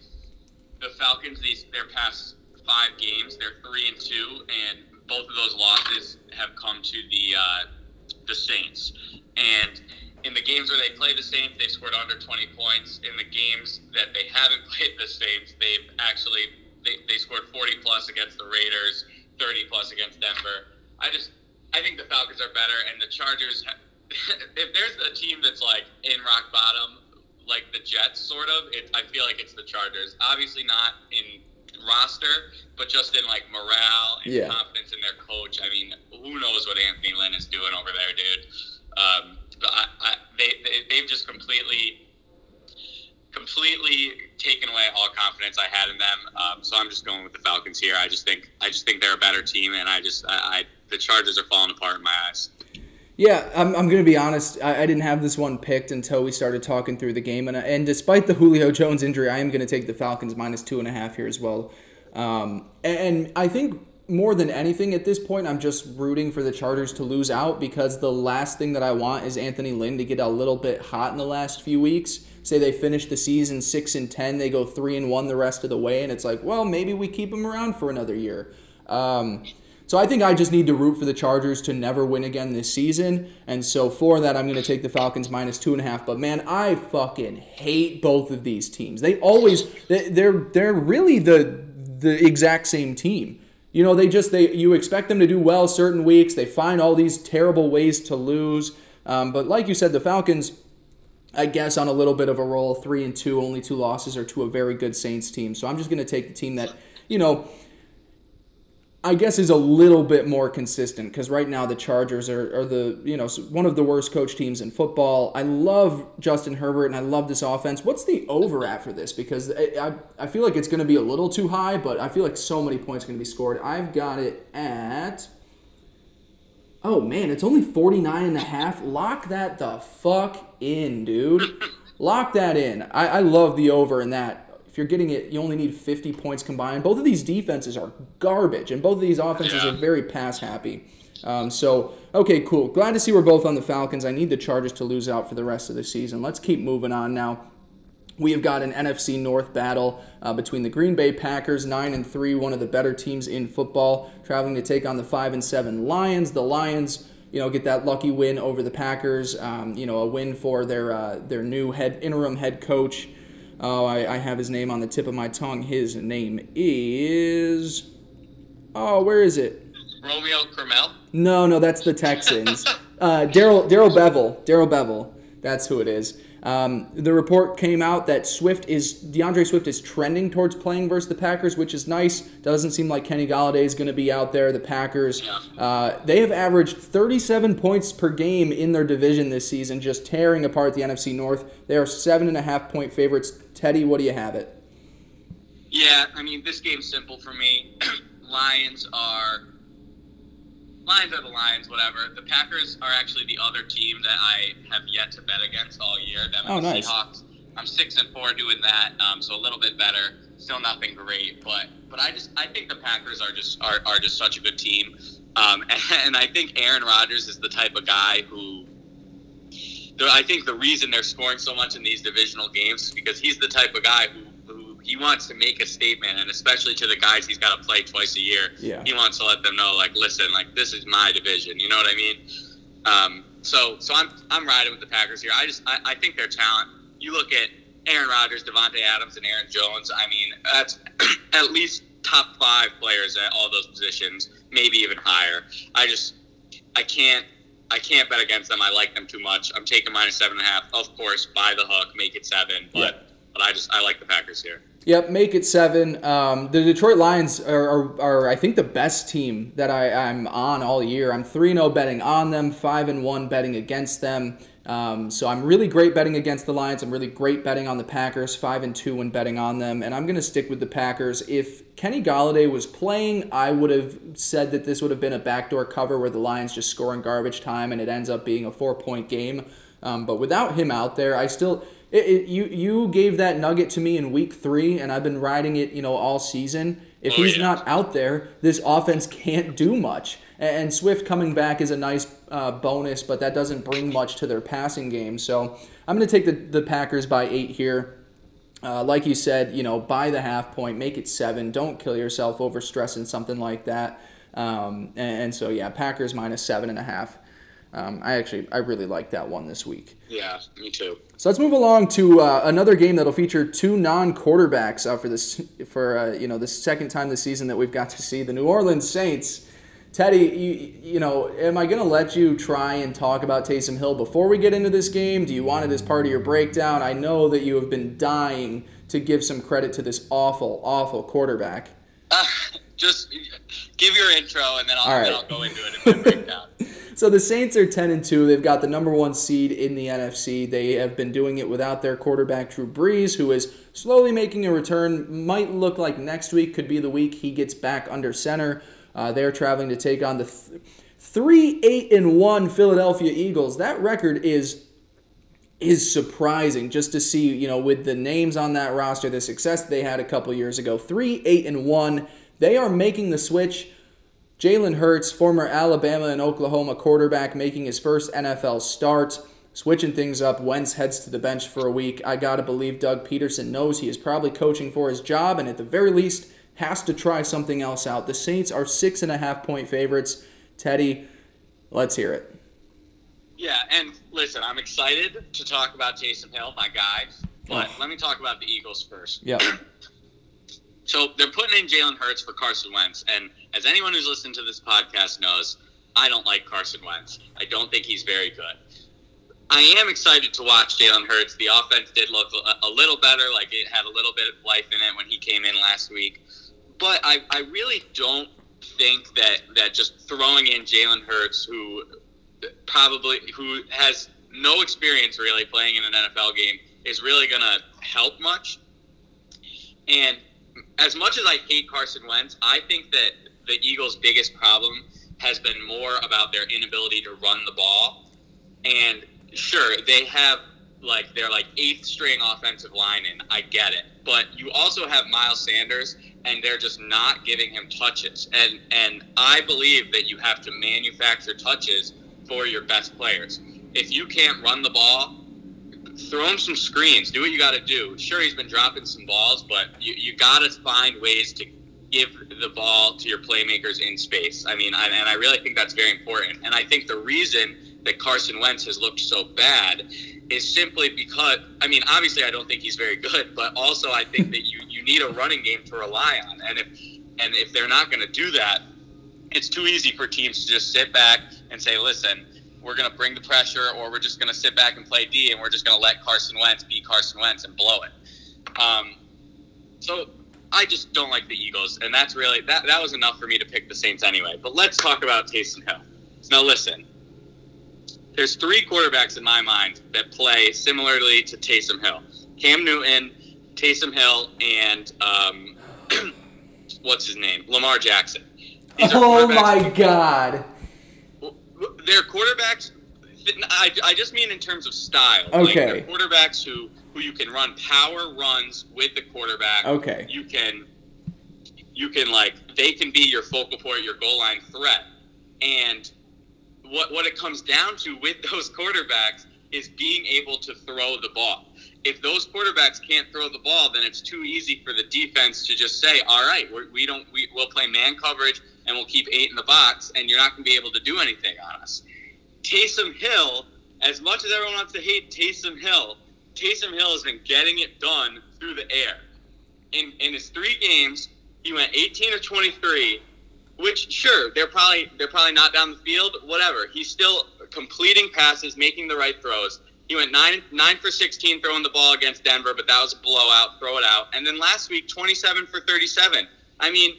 the Falcons these their past five games, they're three and two, and both of those losses have come to the uh, the Saints. And in the games where they play the Saints, they've scored under 20 points. In the games that they haven't played the Saints, they've actually they, they scored 40 plus against the Raiders, 30 plus against Denver. I just I think the Falcons are better, and the Chargers. if there's a team that's like in rock bottom, like the Jets, sort of, it, I feel like it's the Chargers. Obviously not in roster, but just in like morale and yeah. confidence in their coach. I mean, who knows what Anthony Lynn is doing over there, dude? Um, I, I, they, they they've just completely completely taken away all confidence I had in them. Um, so I'm just going with the Falcons here. I just think I just think they're a better team, and I just I, I the Chargers are falling apart in my eyes. Yeah, I'm, I'm going to be honest. I, I, didn't have this one picked until we started talking through the game. And, and despite the Julio Jones injury, I am going to take the Falcons minus two and a half here as well. Um, and, and I think more than anything at this point, I'm just rooting for the Chargers to lose out because the last thing that I want is Anthony Lynn to get a little bit hot in the last few weeks. Say they finish the season six and ten, they go three and one the rest of the way, and it's like, well, maybe we keep him around for another year. Um, so I think I just need to root for the Chargers to never win again this season. And so for that, I'm going to take the Falcons minus two and a half. But man, I fucking hate both of these teams. They always they're they're really the the exact same team. You know, they just they you expect them to do well certain weeks. They find all these terrible ways to lose. Um, but like you said, the Falcons. I guess on a little bit of a roll, three and two, only two losses are to a very good Saints team. So I'm just going to take the team that, you know, I guess is a little bit more consistent because right now the Chargers are, are the you know one of the worst coach teams in football. I love Justin Herbert and I love this offense. What's the over at for this? Because I, I feel like it's going to be a little too high, but I feel like so many points are going to be scored. I've got it at oh man, it's only 49 and a half. Lock that the fuck in, dude. Lock that in. I, I love the over in that if you're getting it, you only need 50 points combined. Both of these defenses are garbage, and both of these offenses yeah. are very pass happy. Um, so, okay, cool. Glad to see we're both on the Falcons. I need the Chargers to lose out for the rest of the season. Let's keep moving on now. We have got an NFC North battle uh, between the Green Bay Packers, nine and three, one of the better teams in football, traveling to take on the five and seven Lions. The Lions, you know, get that lucky win over the Packers. Um, you know, a win for their uh, their new head interim head coach. Oh, I, I have his name on the tip of my tongue. His name is. Oh, where is it? Romeo Crennel? No, no, that's the Texans. uh, Daryl Darrell Bevell. Darrell Bevell. That's who it is. Um, the report came out that Swift is DeAndre Swift is trending towards playing versus the Packers, which is nice. Doesn't seem like Kenny Golladay is going to be out there. The Packers, uh, they have averaged 37 points per game in their division this season, just tearing apart the NFC North. They are seven and a half point favorites. Teddy, what do you have it? Yeah, I mean this game's simple for me. Lions are Lions are the Lions, whatever. The Packers are actually the other team that I have yet to bet against all year. Them oh, the nice. Seahawks. I'm six and four doing that, um, so a little bit better. Still nothing great, but but I just I think the Packers are just are, are just such a good team, um, and, and I think Aaron Rodgers is the type of guy who. I think the reason they're scoring so much in these divisional games is because he's the type of guy who he wants to make a statement, and especially to the guys he's got to play twice a year. Yeah. He wants to let them know, like, listen, like this is my division. You know what I mean? Um, so, so I'm I'm riding with the Packers here. I just I, I think their talent. You look at Aaron Rodgers, Davante Adams, and Aaron Jones. I mean, that's at least top five players at all those positions, maybe even higher. I just I can't I can't bet against them. I like them too much. I'm taking minus seven and a half. Of course, buy the hook, make it seven. But yeah. but I just I like the Packers here. Yep, make it seven. Um, the Detroit Lions are, are, are, I think, the best team that I, I'm on all year. I'm 3 0 betting on them, 5 and 1 betting against them. Um, so I'm really great betting against the Lions. I'm really great betting on the Packers, 5 and 2 when betting on them. And I'm going to stick with the Packers. If Kenny Golladay was playing, I would have said that this would have been a backdoor cover where the Lions just score in garbage time and it ends up being a four point game. Um, but without him out there, I still it, it, you you gave that nugget to me in week three, and I've been riding it, you know, all season. If Oh, he's yeah. not out there, this offense can't do much. And, and Swift coming back is a nice uh, bonus, but that doesn't bring much to their passing game. So I'm going to take the, the Packers by eight here. Uh, like you said, you know, buy the half point, make it seven. Don't kill yourself over stressing something like that. Um, and, and so, yeah, Packers minus seven and a half. Um, I actually, I really like that one this week. Yeah, me too. So let's move along to uh, another game that'll feature two non-quarterbacks uh, for this for uh, you know the second time this season that we've got to see the New Orleans Saints. Teddy, you, you know, am I going to let you try and talk about Taysom Hill before we get into this game? Do you want it as part of your breakdown? I know that you have been dying to give some credit to this awful, awful quarterback. Just give your intro, and then I'll, then. I'll go into it my breakdown. So the Saints are 10 and 2. They've got the number 1 seed in the NFC. They have been doing it without their quarterback Drew Brees, who is slowly making a return. Might look like next week could be the week he gets back under center. Uh, they're traveling to take on the th- 3 8 and 1 Philadelphia Eagles. That record is is surprising just to see, you know, with the names on that roster, the success they had a couple years ago. 3 8 and 1. They are making the switch. Jalen Hurts, former Alabama and Oklahoma quarterback, making his first NFL start. Switching things up, Wentz heads to the bench for a week. I gotta believe Doug Pederson knows he is probably coaching for his job and at the very least has to try something else out. The Saints are six and a half point favorites. Teddy, let's hear it. Yeah, and listen, I'm excited to talk about Taysom Hill, my guy. But Oh. let me talk about the Eagles first. Yep. So they're putting in Jalen Hurts for Carson Wentz, and as anyone who's listened to this podcast knows, I don't like Carson Wentz. I don't think he's very good. I am excited to watch Jalen Hurts. The offense did look a, little better, like it had a little bit of life in it when he came in last week. But I, I really don't think that that just throwing in Jalen Hurts, who probably who has no experience really playing in an NFL game, is really going to help much. And as much as I hate Carson Wentz, I think that the Eagles' biggest problem has been more about their inability to run the ball. And sure, they have like their like eighth string offensive line in. I get it, but you also have Miles Sanders, and they're just not giving him touches. And and I believe that you have to manufacture touches for your best players. If you can't run the ball, throw him some screens. Do what you got to do. Sure, he's been dropping some balls, but you, you got to find ways to give the ball to your playmakers in space. I mean, I, and I really think that's very important. And I think the reason that Carson Wentz has looked so bad is simply because, I mean, obviously I don't think he's very good, but also I think that you, you need a running game to rely on. And if, and if they're not going to do that, it's too easy for teams to just sit back and say, listen, we're going to bring the pressure, or we're just going to sit back and play D, and we're just going to let Carson Wentz be Carson Wentz and blow it. Um, so I just don't like the Eagles, and that's really that. That was enough for me to pick the Saints anyway. But let's talk about Taysom Hill. Now, listen, there's three quarterbacks in my mind that play similarly to Taysom Hill: Cam Newton, Taysom Hill, and um, what's his name, Lamar Jackson. Oh my god. They're quarterbacks. I, I just mean in terms of style. Okay. Like quarterbacks who who you can run power runs with the quarterback. Okay. You can you can like they can be your focal point, your goal line threat. And what what it comes down to with those quarterbacks is being able to throw the ball. If those quarterbacks can't throw the ball, then it's too easy for the defense to just say, "All right, we're, we don't we, we'll play man coverage and we'll keep eight in the box, and you're not going to be able to do anything on us." Taysom Hill, as much as everyone wants to hate Taysom Hill, Taysom Hill has been getting it done through the air. In in his three games, he went 18 of 23, which sure they're probably they're probably not down the field, whatever. He's still completing passes, making the right throws. He went nine nine for 16 throwing the ball against Denver, but that was a blowout. Throw it out. And then last week, 27 for 37. I mean,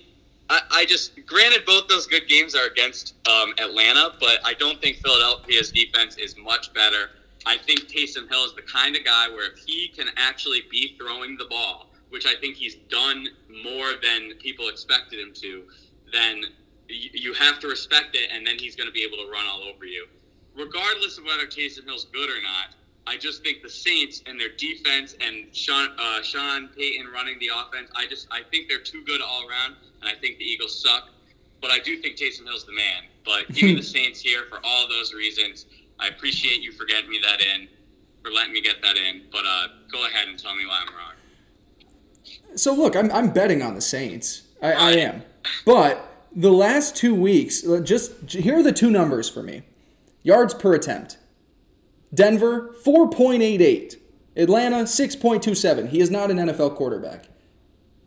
I, I just granted both those good games are against um, Atlanta, but I don't think Philadelphia's defense is much better. I think Taysom Hill is the kind of guy where if he can actually be throwing the ball, which I think he's done more than people expected him to, then you, you have to respect it, and then he's going to be able to run all over you. Regardless of whether Taysom Hill's good or not, I just think the Saints and their defense and Sean uh, Sean Payton running the offense, I just I think they're too good all around, and I think the Eagles suck. But I do think Taysom Hill's the man. But give me the Saints here for all those reasons. I appreciate you for getting me that in, for letting me get that in. But uh, go ahead and tell me why I'm wrong. So look, I'm, I'm betting on the Saints. I, I am. But the last two weeks, just here are the two numbers for me. Yards per attempt. Denver, 4.88. Atlanta, 6.27. He is not an NFL quarterback.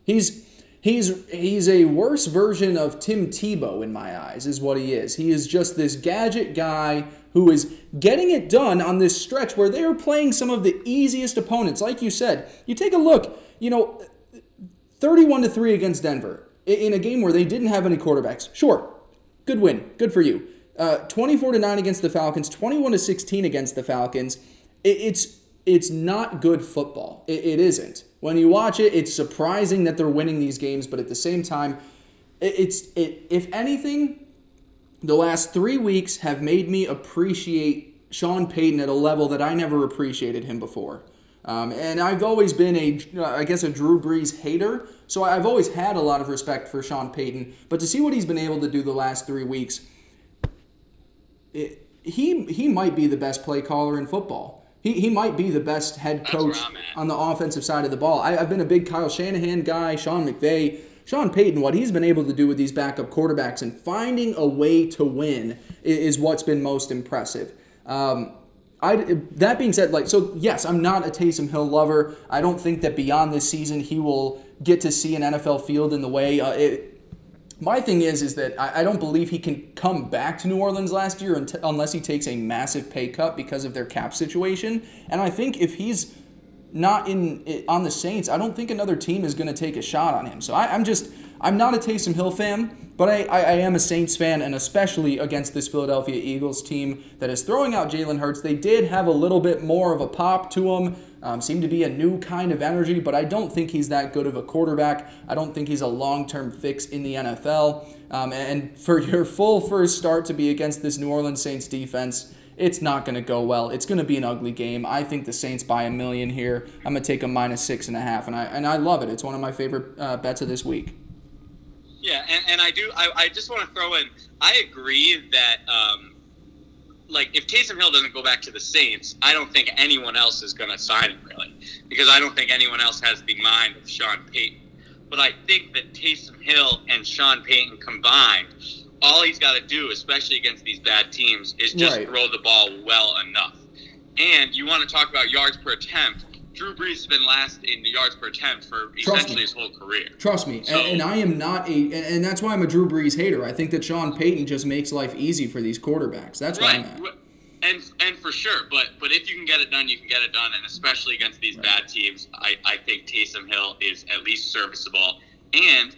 He's he's he's a worse version of Tim Tebow in my eyes, is what he is. He is just this gadget guy who is getting it done on this stretch where they are playing some of the easiest opponents. Like you said, you take a look, you know, 31 to 3 against Denver in a game where they didn't have any quarterbacks. Sure, good win. Good for you. Uh, 24 to 9 against the Falcons, 21 to 16 against the Falcons. It, it's it's not good football. It, it isn't. When you watch it, it's surprising that they're winning these games, but at the same time, it, it's it. If anything, the last three weeks have made me appreciate Sean Payton at a level that I never appreciated him before. Um, and I've always been a, I guess, a Drew Brees hater. So I've always had a lot of respect for Sean Payton. But to see what he's been able to do the last three weeks, it, he he might be the best play caller in football. He, he might be the best head coach on the offensive side of the ball. I, have been a big Kyle Shanahan guy, Sean McVay. Sean Payton, what he's been able to do with these backup quarterbacks and finding a way to win is, is what's been most impressive. Um, I, that being said, like so, yes, I'm not a Taysom Hill lover. I don't think that beyond this season he will get to see an NFL field in the way. Uh, it, my thing is, is that I, I, don't believe he can come back to New Orleans last year until, unless he takes a massive pay cut because of their cap situation. And I think if he's not in on the Saints, I don't think another team is going to take a shot on him. So I, I'm just I'm not a Taysom Hill fan, but I, I, I, am a Saints fan, and especially against this Philadelphia Eagles team that is throwing out Jalen Hurts. They did have a little bit more of a pop to him, um, seemed to be a new kind of energy, but I don't think he's that good of a quarterback. I don't think he's a long term fix in the NFL. Um, and for your full first start to be against this New Orleans Saints defense, it's not going to go well. It's going to be an ugly game. I think the Saints buy a million here. I'm going to take a minus six and a half, and I and I love it. It's one of my favorite uh, bets of this week. Yeah, and, and I do. I, I just want to throw in. I agree that, um, like, if Taysom Hill doesn't go back to the Saints, I don't think anyone else is going to sign him really, because I don't think anyone else has the mind of Sean Payton. But I think that Taysom Hill and Sean Payton combined, all he's got to do, especially against these bad teams, is just right. throw the ball well enough. And you want to talk about yards per attempt Drew Brees has been last in the yards per attempt for essentially his whole career. Trust me, so, and, and, I am not a, and, and, that's why I'm a Drew Brees hater. I think that Sean Payton just makes life easy for these quarterbacks. That's right. why I'm at. And and for sure, but but if you can get it done, you can get it done, and especially against these right. bad teams, I, I think Taysom Hill is at least serviceable. And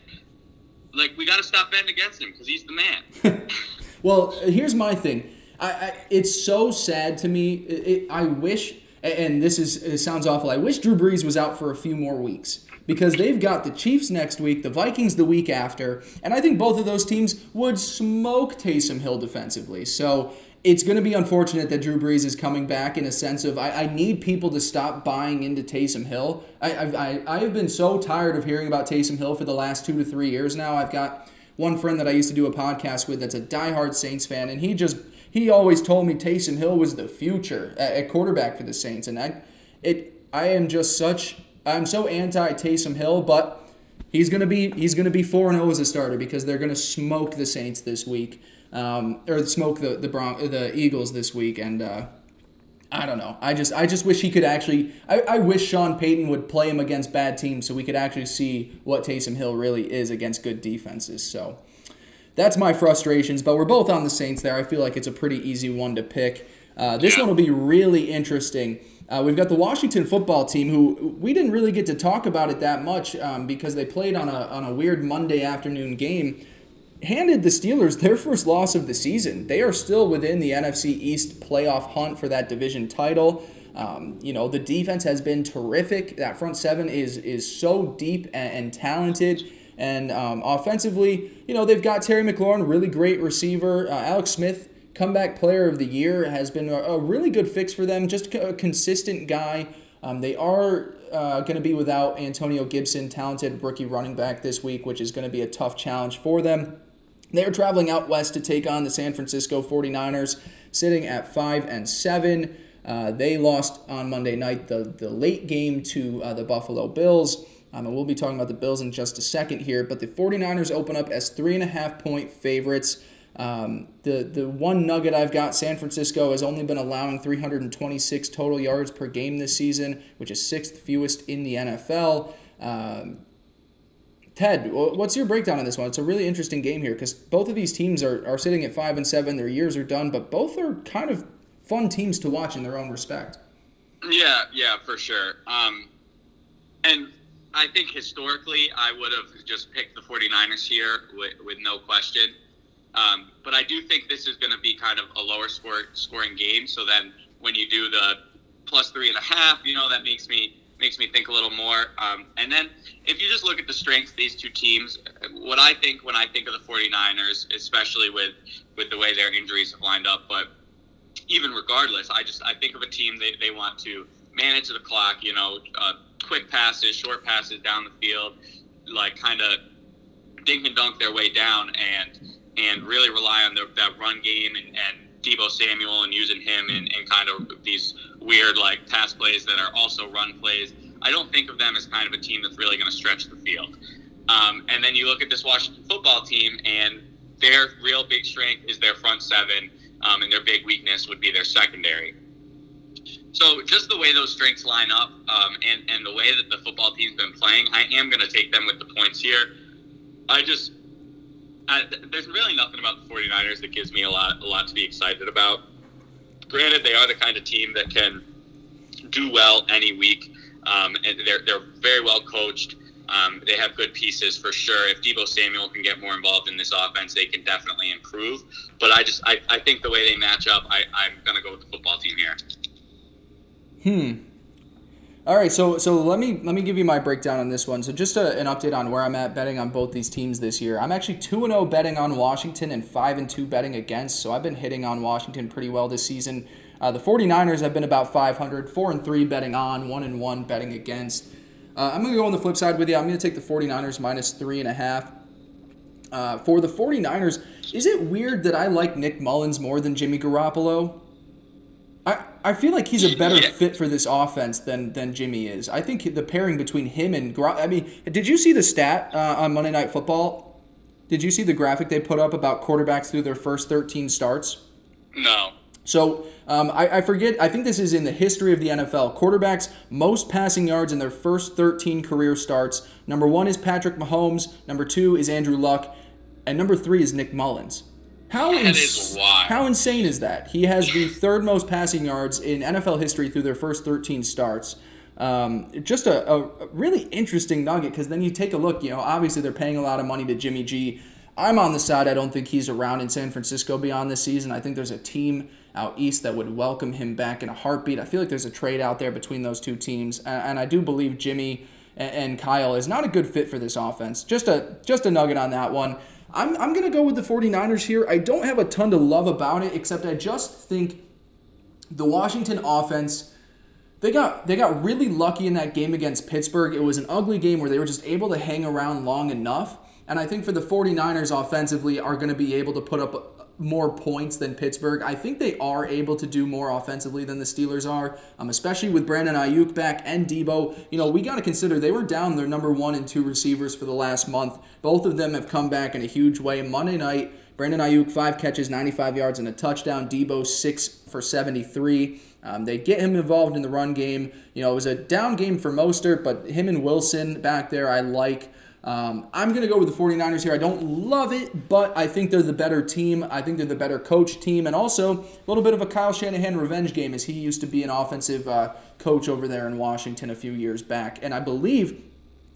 like we got to stop betting against him because he's the man. well, here's my thing. I, I, it's so sad to me. It, it, I wish and this is sounds awful. I wish Drew Brees was out for a few more weeks because they've got the Chiefs next week, the Vikings the week after, and I think both of those teams would smoke Taysom Hill defensively. So it's going to be unfortunate that Drew Brees is coming back in a sense of I, I need people to stop buying into Taysom Hill. I, I, I have been so tired of hearing about Taysom Hill for the last two to three years now. I've got one friend that I used to do a podcast with that's a diehard Saints fan, and he just he always told me Taysom Hill was the future at, quarterback for the Saints, and I, it, I am just such, I'm so anti Taysom Hill, but he's gonna be, he's gonna be four and oh as a starter because they're gonna smoke the Saints this week, um, or smoke the the Bron- the Eagles this week, and. Uh, I don't know. I just I just wish he could actually. I, I wish Sean Payton would play him against bad teams so we could actually see what Taysom Hill really is against good defenses. So that's my frustrations. But we're both on the Saints there. I feel like it's a pretty easy one to pick. Uh, this one will be really interesting. Uh, we've got the Washington football team, who we didn't really get to talk about it that much um, because they played on a, on a weird Monday afternoon game. Handed the Steelers their first loss of the season. They are still within the NFC East playoff hunt for that division title. Um, you know, the defense has been terrific. That front seven is is so deep and, and talented. And um, offensively, you know, they've got Terry McLaurin, really great receiver. Uh, Alex Smith comeback player of the year, has been a, a really good fix for them. Just a consistent guy. Um, they are uh, going to be without Antonio Gibson, talented rookie running back this week, which is going to be a tough challenge for them. They're traveling out west to take on the San Francisco 49ers, sitting at 5 and 7. Uh, they lost on Monday night the, the late game to uh, the Buffalo Bills. Um, and we'll be talking about the Bills in just a second here. But the 49ers open up as three and a half point favorites. Um, the the one nugget I've got, San Francisco has only been allowing 326 total yards per game this season, which is sixth fewest in the NFL. Um, Ted, what's your breakdown on this one? It's a really interesting game here because both of these teams are, are sitting at five and seven. Their years are done, but both are kind of fun teams to watch in their own respect. Yeah, yeah, for sure. Um, and I think historically, I would have just picked the 49ers here with, with no question. Um, but I do think this is going to be kind of a lower score, scoring game. So then when you do the plus three and a half, you know, that makes me makes me think a little more. Um, and then if you just look at the strengths of these two teams, what I think when I think of the 49ers, especially with, with the way their injuries have lined up, but even regardless, I just I think of a team they, they want to manage the clock, you know, uh, quick passes, short passes down the field, like kind of dink and dunk their way down and and really rely on the, that run game and, and Deebo Samuel and using him in, in kind of these weird like pass plays that are also run plays. I don't think of them as kind of a team that's really going to stretch the field. Um, and then you look at this Washington football team, and their real big strength is their front seven, um, and their big weakness would be their secondary. So just the way those strengths line up, um, and and the way that the football team's been playing, I am going to take them with the points here. I just I, there's really nothing about the 49ers that gives me a lot a lot to be excited about. Granted, they are the kind of team that can do well any week. Um, and they're they're very well coached. Um, they have good pieces for sure. If Deebo Samuel can get more involved in this offense, they can definitely improve. But I just I, I think the way they match up, I, I'm gonna go with the football team here. Hmm. All right, so so let me let me give you my breakdown on this one. So just a, an update on where I'm at betting on both these teams this year. I'm actually two and zero oh betting on Washington and five and two betting against. So I've been hitting on Washington pretty well this season. Uh, the 49ers have been about 500, four and three betting on, one and one betting against. Uh, I'm gonna go on the flip side with you. I'm gonna take the 49ers minus three and a half. Uh, for the 49ers, is it weird that I like Nick Mullens more than Jimmy Garoppolo? I, feel like he's a better yeah. fit for this offense than than Jimmy is. I think the pairing between him and I mean, did you see the stat uh, on Monday Night Football? Did you see the graphic they put up about quarterbacks through their first 13 starts? No. So um, I, I forget. I think this is in the history of the NFL. Quarterbacks most passing yards in their first 13 career starts. Number one is Patrick Mahomes. Number two is Andrew Luck, and number three is Nick Mullens. How, ins- how insane is that? He has the third most passing yards in NFL history through their first 13 starts. Um, just a, a, really interesting nugget because then you take a look, you know, obviously they're paying a lot of money to Jimmy G. I'm on the side, I don't think he's around in San Francisco beyond this season. I think there's a team out east that would welcome him back in a heartbeat. I feel like there's a trade out there between those two teams, and, and I do believe Jimmy and, and Kyle is not a good fit for this offense. Just a just a nugget on that one. I'm, I'm going to go with the 49ers here. I don't have a ton to love about it, except I just think the Washington offense. They got they got really lucky in that game against Pittsburgh. It was an ugly game where they were just able to hang around long enough. And I think for the 49ers offensively are going to be able to put up more points than Pittsburgh. I think they are able to do more offensively than the Steelers are, um, especially with Brandon Aiyuk back and Deebo. You know, we got to consider they were down their number one and two receivers for the last month. Both of them have come back in a huge way. Monday night, Brandon Aiyuk, five catches, 95 yards, and a touchdown. Deebo, six for 73. Um, they get him involved in the run game. You know, it was a down game for Mostert, but him and Wilson back there, I like. Um, I'm going to go with the 49ers here. I don't love it, but I think they're the better team. I think they're the better coach team. And also a little bit of a Kyle Shanahan revenge game as he used to be an offensive uh, coach over there in Washington a few years back. And I believe.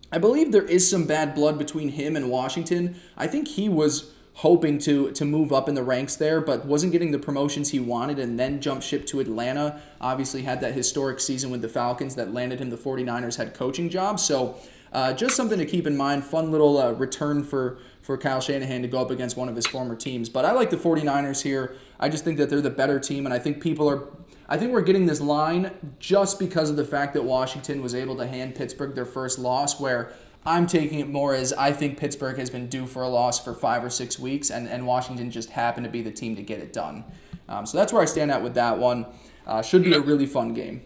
I believe there is some bad blood between him and Washington. I think he was hoping to to move up in the ranks there, but wasn't getting the promotions he wanted and then jumped ship to Atlanta. Obviously had that historic season with the Falcons that landed him the 49ers head coaching job. So uh, just something to keep in mind. Fun little uh, return for for Kyle Shanahan to go up against one of his former teams. But I like the 49ers here. I just think that they're the better team, and I think people are. I think we're getting this line just because of the fact that Washington was able to hand Pittsburgh their first loss, where I'm taking it more as I think Pittsburgh has been due for a loss for five or six weeks, and, and Washington just happened to be the team to get it done. Um, so that's where I stand out with that one. Uh, should be a really fun game.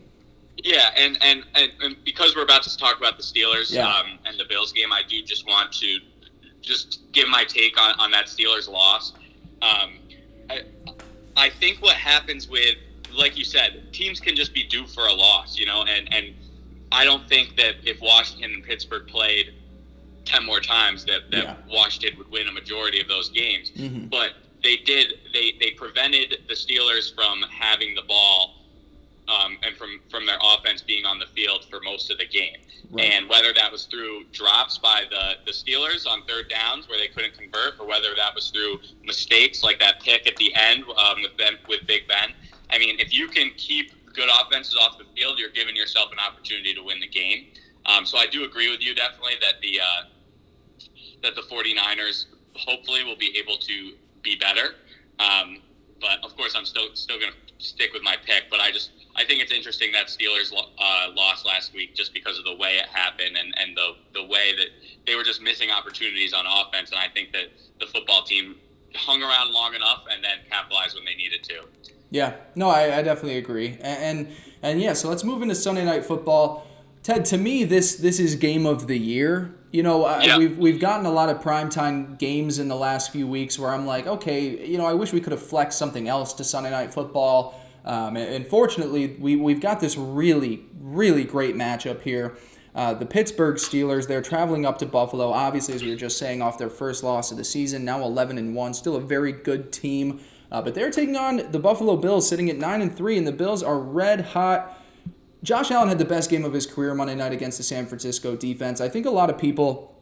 Yeah, and, and, and, and, because we're about to talk about the Steelers yeah. um, and the Bills game, I do just want to just give my take on, on that Steelers loss. Um, I, I think what happens with, like you said, teams can just be due for a loss, you know, and, and I don't think that if Washington and Pittsburgh played 10 more times that, that yeah. Washington would win a majority of those games. Mm-hmm. But they did, they, they prevented the Steelers from having the ball um, and from from their offense being on the field for most of the game. Right. And whether that was through drops by the the Steelers on third downs where they couldn't convert, or whether that was through mistakes like that pick at the end um, with Ben with Big Ben. I mean, if you can keep good offenses off the field, you're giving yourself an opportunity to win the game. Um, so I do agree with you definitely that the uh, that the 49ers hopefully will be able to be better. Um, but of course, I'm still still going to stick with my pick. But I just I think it's interesting that Steelers uh, lost last week just because of the way it happened and, and the, the way that they were just missing opportunities on offense. And I think that the football team hung around long enough and then capitalized when they needed to. Yeah, no, I, I definitely agree. And, and, and yeah, so let's move into Sunday night football. Ted, to me, this this is game of the year. You know, yeah. we've we've gotten a lot of primetime games in the last few weeks where I'm like, okay, you know, I wish we could have flexed something else to Sunday night football um, and, fortunately, we, we've got this really, really great matchup here. Uh, the Pittsburgh Steelers, they're traveling up to Buffalo. Obviously, as we were just saying, off their first loss of the season, now 11 and 1, still a very good team. Uh, but they're taking on the Buffalo Bills, sitting at 9 and 3, and the Bills are red hot. Josh Allen had the best game of his career Monday night against the San Francisco defense. I think a lot of people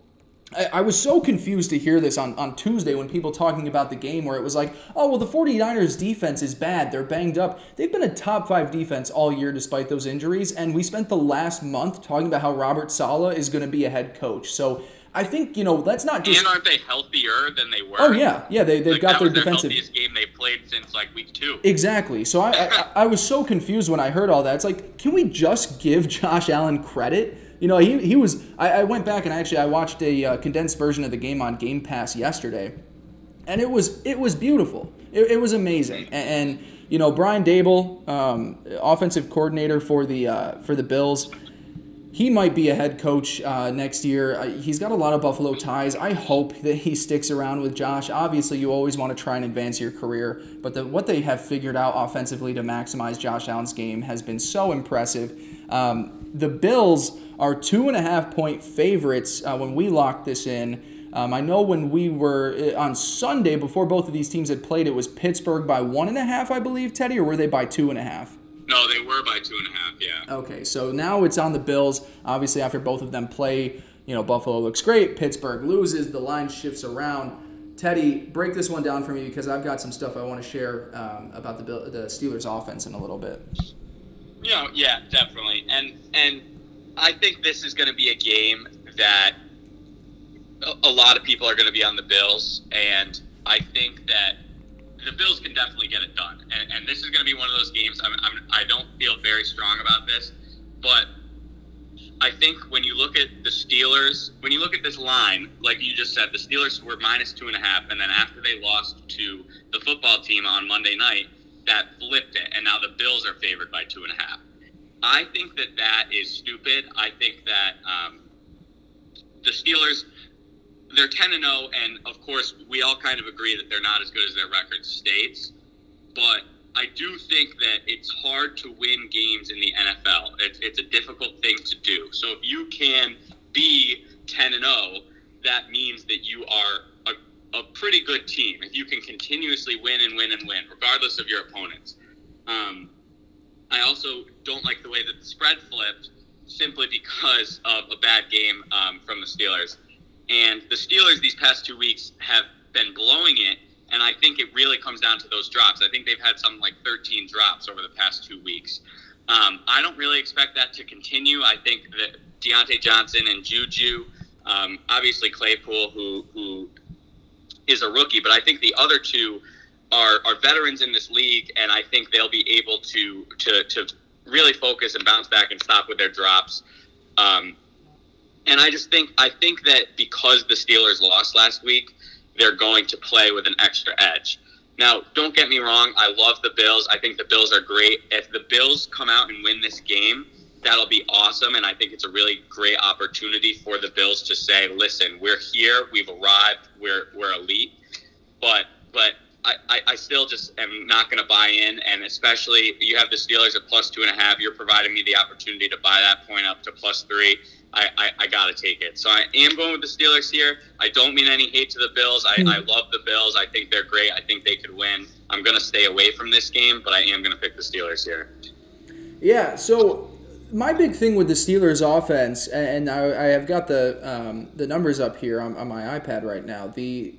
I, I was so confused to hear this on, on Tuesday when people talking about the game where it was like, oh, well, the 49ers defense is bad. They're banged up. They've been a top five defense all year despite those injuries. And we spent the last month talking about how Robert Saleh is going to be a head coach. So I think, you know, let's not just. And aren't they healthier than they were? Oh, yeah. Yeah, they, they've like, got their defensive. Game they played since like week two. Exactly. So I, I, I was so confused when I heard all that. It's like, can we just give Josh Allen credit? You know, he, he was. I, I went back and actually I watched a uh, condensed version of the game on Game Pass yesterday, and it was it was beautiful. It, it was amazing. And, and, you know, Brian Daboll, um, offensive coordinator for the uh, for the Bills, he might be a head coach uh, next year. Uh, he's got a lot of Buffalo ties. I hope that he sticks around with Josh. Obviously, you always want to try and advance your career, but the, what they have figured out offensively to maximize Josh Allen's game has been so impressive. Um, the Bills are two and a half point favorites uh, when we locked this in. Um, I know when we were uh, on Sunday before both of these teams had played, it was Pittsburgh by one and a half, I believe, Teddy, or were they by two and a half? No, they were by two and a half. Yeah. Okay, so now it's on the Bills. Obviously, after both of them play, you know Buffalo looks great. Pittsburgh loses. The line shifts around. Teddy, break this one down for me because I've got some stuff I want to share um, about the the Steelers' offense in a little bit. You know, yeah, definitely, and and I think this is going to be a game that a lot of people are going to be on the Bills, and I think that the Bills can definitely get it done. And, and this is going to be one of those games. I'm, I'm, I don't feel very strong about this, but I think when you look at the Steelers, when you look at this line, like you just said, the Steelers were minus two and a half, and then after they lost to the football team on Monday night, that flipped it, and now the Bills are favored by two and a half. I think that that is stupid. I think that um, the Steelers, they're 10 and 0, and of course, we all kind of agree that they're not as good as their record states. But I do think that it's hard to win games in the NFL. It's, it's a difficult thing to do. So if you can be 10 and 0, that means that you are a, pretty good team. If you can continuously win and win and win, regardless of your opponents. Um, I also don't like the way that the spread flipped simply because of a bad game um, from the Steelers. And the Steelers these past two weeks have been blowing it, and I think it really comes down to those drops. I think they've had some like 13 drops over the past two weeks. Um, I don't really expect that to continue. I think that Diontae Johnson and Juju. Um, obviously Claypool, who who is a rookie, but I think the other two are, are veterans in this league, and I think they'll be able to to, to really focus and bounce back and stop with their drops. Um, and I just think I think that because the Steelers lost last week, they're going to play with an extra edge. Now, don't get me wrong, I love the Bills. I think the Bills are great. If the Bills come out and win this game, that'll be awesome. And I think it's a really great opportunity for the Bills to say, listen, we're here, we've arrived, we're, we're elite. But, but I, I, still just am not going to buy in. And especially, you have the Steelers at plus two and a half. You're providing me the opportunity to buy that point up to plus three. I, I, I got to take it. So I am going with the Steelers here. I don't mean any hate to the Bills. I, I love the Bills. I think they're great. I think they could win. I'm going to stay away from this game, but I am going to pick the Steelers here. Yeah, so my big thing with the Steelers offense, and I, I have got the um, the numbers up here on, on my iPad right now. The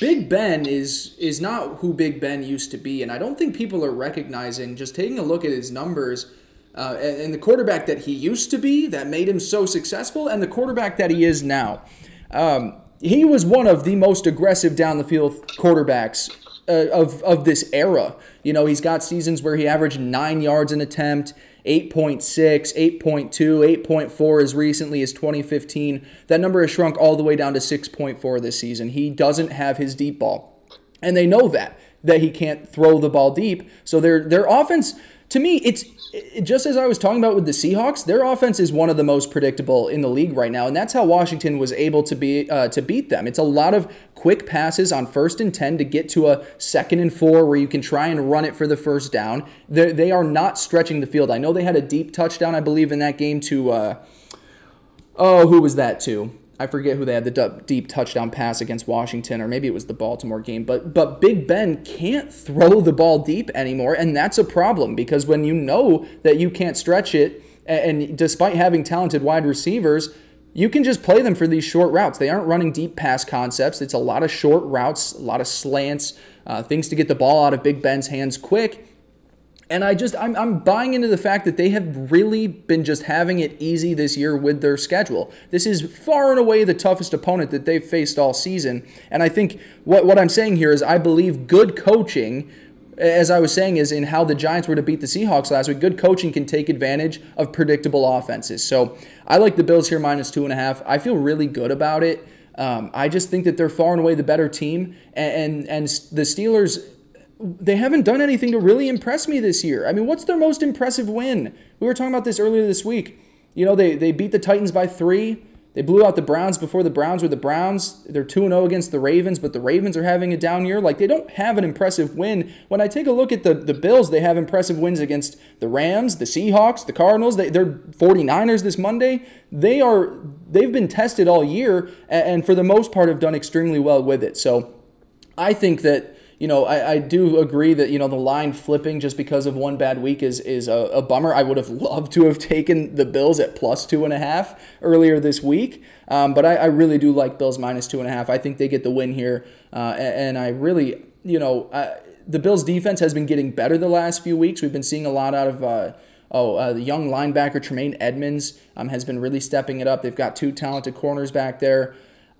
Big Ben is is not who Big Ben used to be, and I don't think people are recognizing. Just taking a look at his numbers, uh, and, the quarterback that he used to be that made him so successful, and the quarterback that he is now. Um, he was one of the most aggressive down the field quarterbacks uh, of of this era. You know, he's got seasons where he averaged nine yards an attempt. 8.6, 8.2, 8.4 as recently as 2015. That number has shrunk all the way down to 6.4 this season. He doesn't have his deep ball. And they know that that he can't throw the ball deep. So their their offense to me it's just as I was talking about with the Seahawks, their offense is one of the most predictable in the league right now, and that's how Washington was able to be uh, to beat them. It's a lot of quick passes on first and ten to get to a second and four where you can try and run it for the first down. They're, they are not stretching the field. I know they had a deep touchdown, I believe, in that game to. Uh, oh, who was that to? I forget who they had the deep touchdown pass against Washington, or maybe it was the Baltimore game. But but Big Ben can't throw the ball deep anymore, and that's a problem because when you know that you can't stretch it, and despite having talented wide receivers, you can just play them for these short routes. They aren't running deep pass concepts. It's a lot of short routes, a lot of slants, uh, things to get the ball out of Big Ben's hands quick. And I just, I'm, I'm buying into the fact that they have really been just having it easy this year with their schedule. This is far and away the toughest opponent that they've faced all season. And I think what, what I'm saying here is I believe good coaching, as I was saying, is in how the Giants were to beat the Seahawks last week. Good coaching can take advantage of predictable offenses. So I like the Bills here minus two and a half. I feel really good about it. Um, I just think that they're far and away the better team. And, and, and the Steelers they haven't done anything to really impress me this year. I mean, what's their most impressive win? We were talking about this earlier this week. You know, they, they beat the Titans by three. They blew out the Browns before the Browns were the Browns. They're 2 0 against the Ravens, but the Ravens are having a down year. Like, they don't have an impressive win. When I take a look at the, the Bills, they have impressive wins against the Rams, the Seahawks, the Cardinals. They, they're 49ers this Monday. They are, they've been tested all year, and for the most part have done extremely well with it. So I think that you know, I, I do agree that, you know, the line flipping just because of one bad week is, is a, a bummer. I would have loved to have taken the Bills at plus two and a half earlier this week. Um, but I, I, really do like Bills minus two and a half. I think they get the win here. Uh, and, I really, you know, I, the Bills defense has been getting better the last few weeks. We've been seeing a lot out of, uh, oh, uh, the young linebacker Tremaine Edmunds um, has been really stepping it up. They've got two talented corners back there.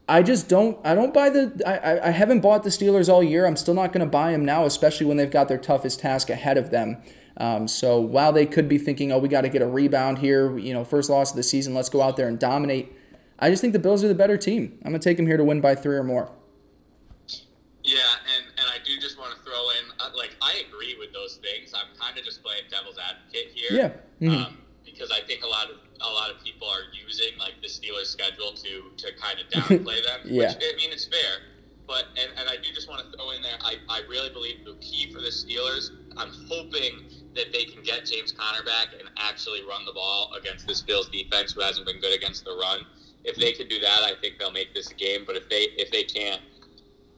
I just don't. I don't buy the. I, I haven't bought the Steelers all year. I'm still not going to buy them now, especially when they've got their toughest task ahead of them. Um, so while they could be thinking, oh, we got to get a rebound here, you know, first loss of the season, let's go out there and dominate. I just think the Bills are the better team. I'm going to take them here to win by three or more. Yeah, and, and I do just want to throw in, uh, like, I agree with those things. I'm kind of just playing devil's advocate here. Yeah. Mm-hmm. Um, because I think a lot of a lot of people are using like Steelers schedule to to kind of downplay them. yeah. Which I mean it's fair. But and, and I do just want to throw in there I, I really believe the key for the Steelers, I'm hoping that they can get James Conner back and actually run the ball against this Bills defense who hasn't been good against the run. If they can do that, I think they'll make this a game. But if they if they can't,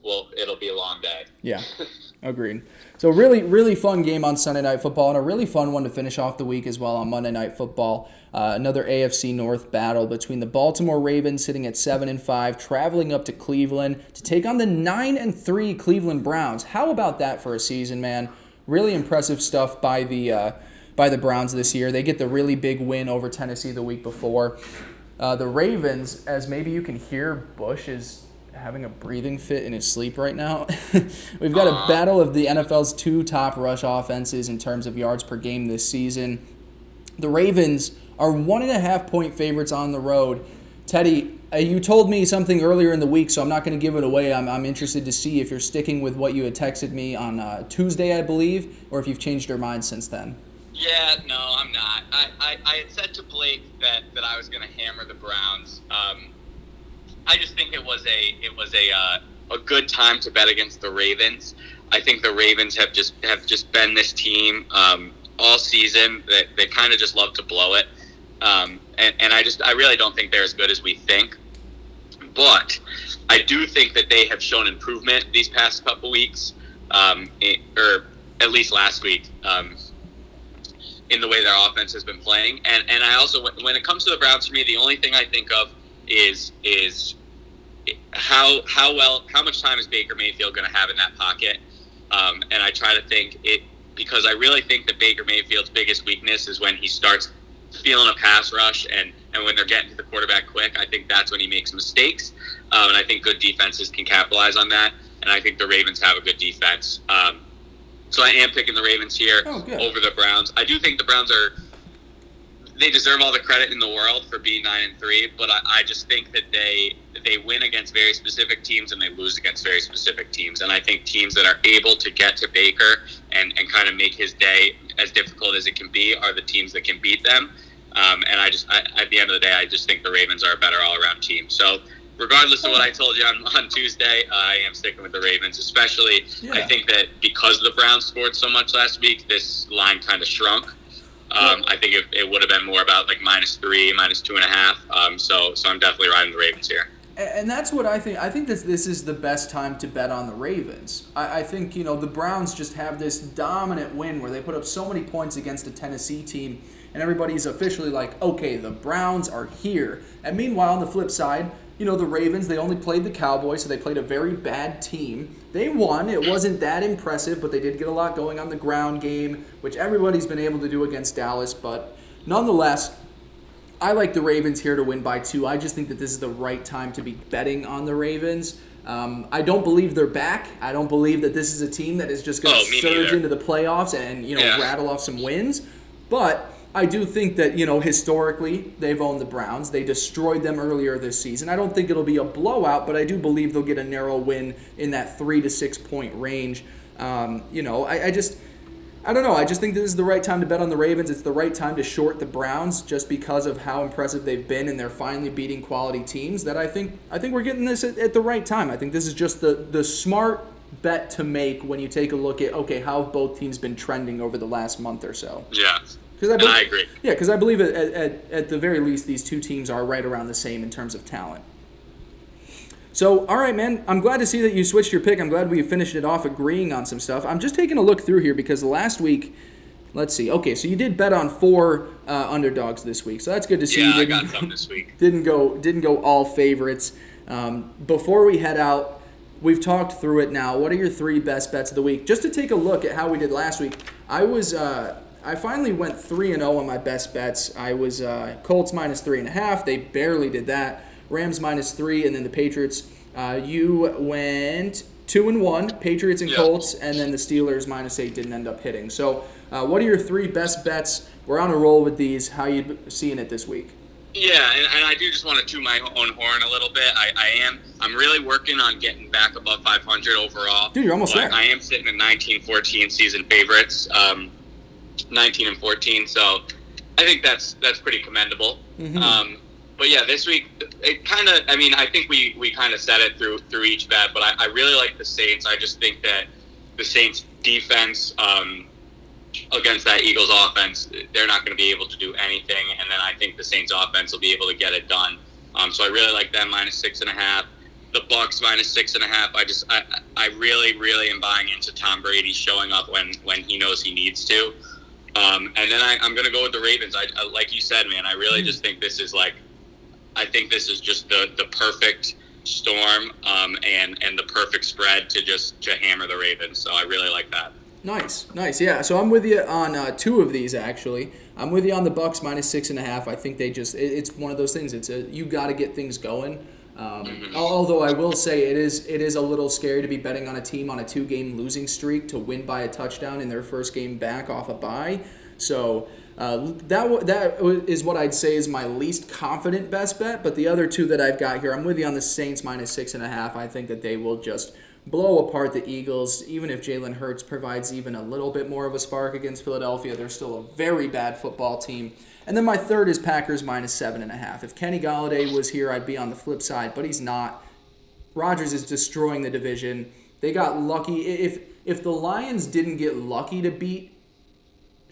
well, it'll be a long day. Yeah, agreed. So really, really fun game on Sunday Night Football, and a really fun one to finish off the week as well on Monday Night Football. Uh, another AFC North battle between the Baltimore Ravens, sitting at seven and five, traveling up to Cleveland to take on the nine and three Cleveland Browns. How about that for a season, man? Really impressive stuff by the. Uh, by the Browns this year. They get the really big win over Tennessee the week before. Uh, the Ravens, as maybe you can hear, Bush is having a breathing fit in his sleep right now. We've got a battle of the NFL's two top rush offenses in terms of yards per game this season. The Ravens are one and a half point favorites on the road. Teddy, uh, you told me something earlier in the week, so I'm not going to give it away. I'm, I'm interested to see if you're sticking with what you had texted me on uh, Tuesday, I believe, or if you've changed your mind since then. Yeah, no, I'm not. I, I, I had said to Blake that, that I was going to hammer the Browns. Um, I just think it was a it was a uh, a good time to bet against the Ravens. I think the Ravens have just have just been this team um, all season they, they kind of just love to blow it, um, and, and I just I really don't think they're as good as we think. But I do think that they have shown improvement these past couple weeks, um, it, or at least last week, um, in the way their offense has been playing. And and I also when it comes to the Browns, for me, the only thing I think of is is how how well how much time is Baker Mayfield going to have in that pocket? Um, and I try to think it because I really think that Baker Mayfield's biggest weakness is when he starts feeling a pass rush and and when they're getting to the quarterback quick. I think that's when he makes mistakes, um, and I think good defenses can capitalize on that. And I think the Ravens have a good defense. Um, so I am picking the Ravens here oh, over the Browns. I do think the Browns are they deserve all the credit in the world for being nine and three, but I, I, just think that they they win against very specific teams and they lose against very specific teams. And I think teams that are able to get to Baker and, and kind of make his day as difficult as it can be are the teams that can beat them. Um, and I just I, at the end of the day, I just think the Ravens are a better all around team. So regardless of what I told you on, on Tuesday, uh, I am sticking with the Ravens. Especially, yeah. I think that because the Browns scored so much last week, this line kind of shrunk. Um, I think it, it would have been more about like minus three, minus two and a half. Um, so, so I'm definitely riding the Ravens here. And that's what I think. I think this this is the best time to bet on the Ravens. I, I think you know the Browns just have this dominant win where they put up so many points against a Tennessee team, and everybody's officially like, okay, the Browns are here. And meanwhile, on the flip side, you know, the Ravens, they only played the Cowboys, so they played a very bad team. They won. It wasn't that impressive, but they did get a lot going on the ground game, which everybody's been able to do against Dallas. But nonetheless, I like the Ravens here to win by two. I just think that this is the right time to be betting on the Ravens. Um, I don't believe they're back. I don't believe that this is a team that is just going to oh, surge neither. into the playoffs and you know yeah. rattle off some wins. But I do think that, you know, historically, they've owned the Browns. They destroyed them earlier this season. I don't think it'll be a blowout, but I do believe they'll get a narrow win in that three to six point range. Um, you know, I, I just. I don't know. I just think this is the right time to bet on the Ravens. It's the right time to short the Browns just because of how impressive they've been and they're finally beating quality teams. That I think I think we're getting this at, at the right time. I think this is just the the smart bet to make when you take a look at okay, how have both teams been trending over the last month or so? Yeah. Because I, be- I agree. Yeah, because I believe at, at, at the very least these two teams are right around the same in terms of talent. So, all right, man. I'm glad to see that you switched your pick. I'm glad we finished it off agreeing on some stuff. I'm just taking a look through here because last week, let's see. Okay, so you did bet on four uh, underdogs this week, so that's good to see. Yeah, I got some this week. Didn't go didn't go all favorites. Um, before we head out, we've talked through it now. What are your three best bets of the week? Just to take a look at how we did last week, I was uh, I finally went three and zero oh on my best bets. I was uh, Colts minus three and a half. They barely did that. Rams minus three, and then the Patriots. Uh, you went two and one, Patriots and Colts, and then the Steelers minus eight didn't end up hitting. So, uh, what are your three best bets? We're on a roll with these. How you seeing it this week? Yeah, and, and I do just want to toot my own horn a little bit. I, I am. I'm really working on getting back above 500 overall. Dude, you're almost there. I am sitting at 1914 season favorites. Um, 19 and 14. So I think that's that's pretty commendable. Mm-hmm. Um, but yeah, this week it kind of. I mean, I think we we kind of said it through through each bet, but I, I, really like the Saints. I just think that the Saints defense um, against that Eagles offense, they're not going to be able to do anything, and then I think the Saints offense will be able to get it done. Um, so I really like them minus six and a half. The Bucs minus six and a half. I just I, I really really am buying into Tom Brady showing up when when he knows he needs to. Um, and then I, am going to go with the Ravens. I, I, like you said, man. I really mm. just think this is like, I think this is just the the perfect storm um, and and the perfect spread to just to hammer the Ravens. So I really like that. Nice, nice. Yeah, so I'm with you on uh, two of these actually. I'm with you on the Bucs minus six and a half. I think they just it, it's one of those things. It's a you got to get things going. Um, Mm-hmm. although I will say it is it is a little scary to be betting on a team on a two game losing streak to win by a touchdown in their first game back off a bye. So uh, that that is what I'd say is my least confident best bet. But the other two that I've got here, I'm with you on the Saints minus six and a half. I think that they will just blow apart the Eagles. Even if Jalen Hurts provides even a little bit more of a spark against Philadelphia, they're still a very bad football team. And then my third is Packers minus seven and a half. If Kenny Golladay was here, I'd be on the flip side, but he's not. Rodgers is destroying the division. They got lucky. If if the Lions didn't get lucky to beat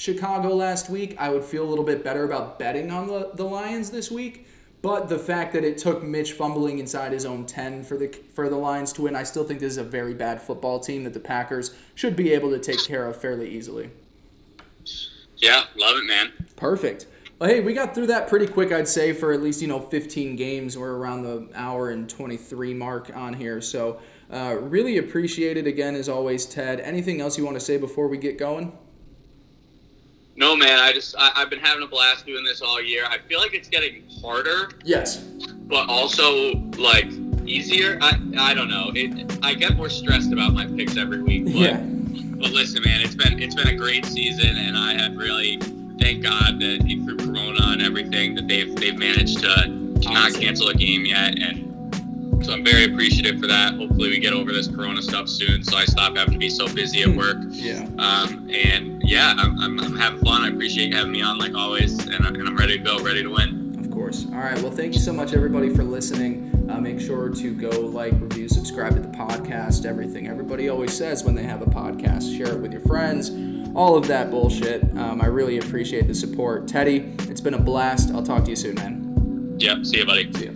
Chicago last week, I would feel a little bit better about betting on the, the Lions this week. But the fact that it took Mitch fumbling inside his own 10 for the for the Lions to win, I still think this is a very bad football team that the Packers should be able to take care of fairly easily. Yeah, love it, man. Perfect. Well, hey, we got through that pretty quick, I'd say, for at least, you know, 15 games. We're around the hour and 23 mark on here. So, uh, really appreciate it again, as always, Ted. Anything else you want to say before we get going? No, man. I just I, I've been having a blast doing this all year. I feel like it's getting harder, Yes. but also like easier. I I don't know. It I get more stressed about my picks every week. But, Yeah. But listen, man, it's been it's been a great season, and I have really thank God that through Corona and everything that they've they've managed to, to not cancel a game yet, and so I'm very appreciative for that. Hopefully, we get over this Corona stuff soon, so I stop having to be so busy at work. Yeah. Um, and yeah, I'm, I'm, I'm having fun. I appreciate you having me on like always, and, I- and I'm ready to go, ready to win. Of course. All right. Well, thank you so much, everybody, for listening. Uh, make sure to go like, review, subscribe to the podcast, everything. Everybody always says when they have a podcast, share it with your friends, all of that bullshit. Um, I really appreciate the support. Teddy, it's been a blast. I'll talk to you soon, man. Yep. See you, buddy. See ya.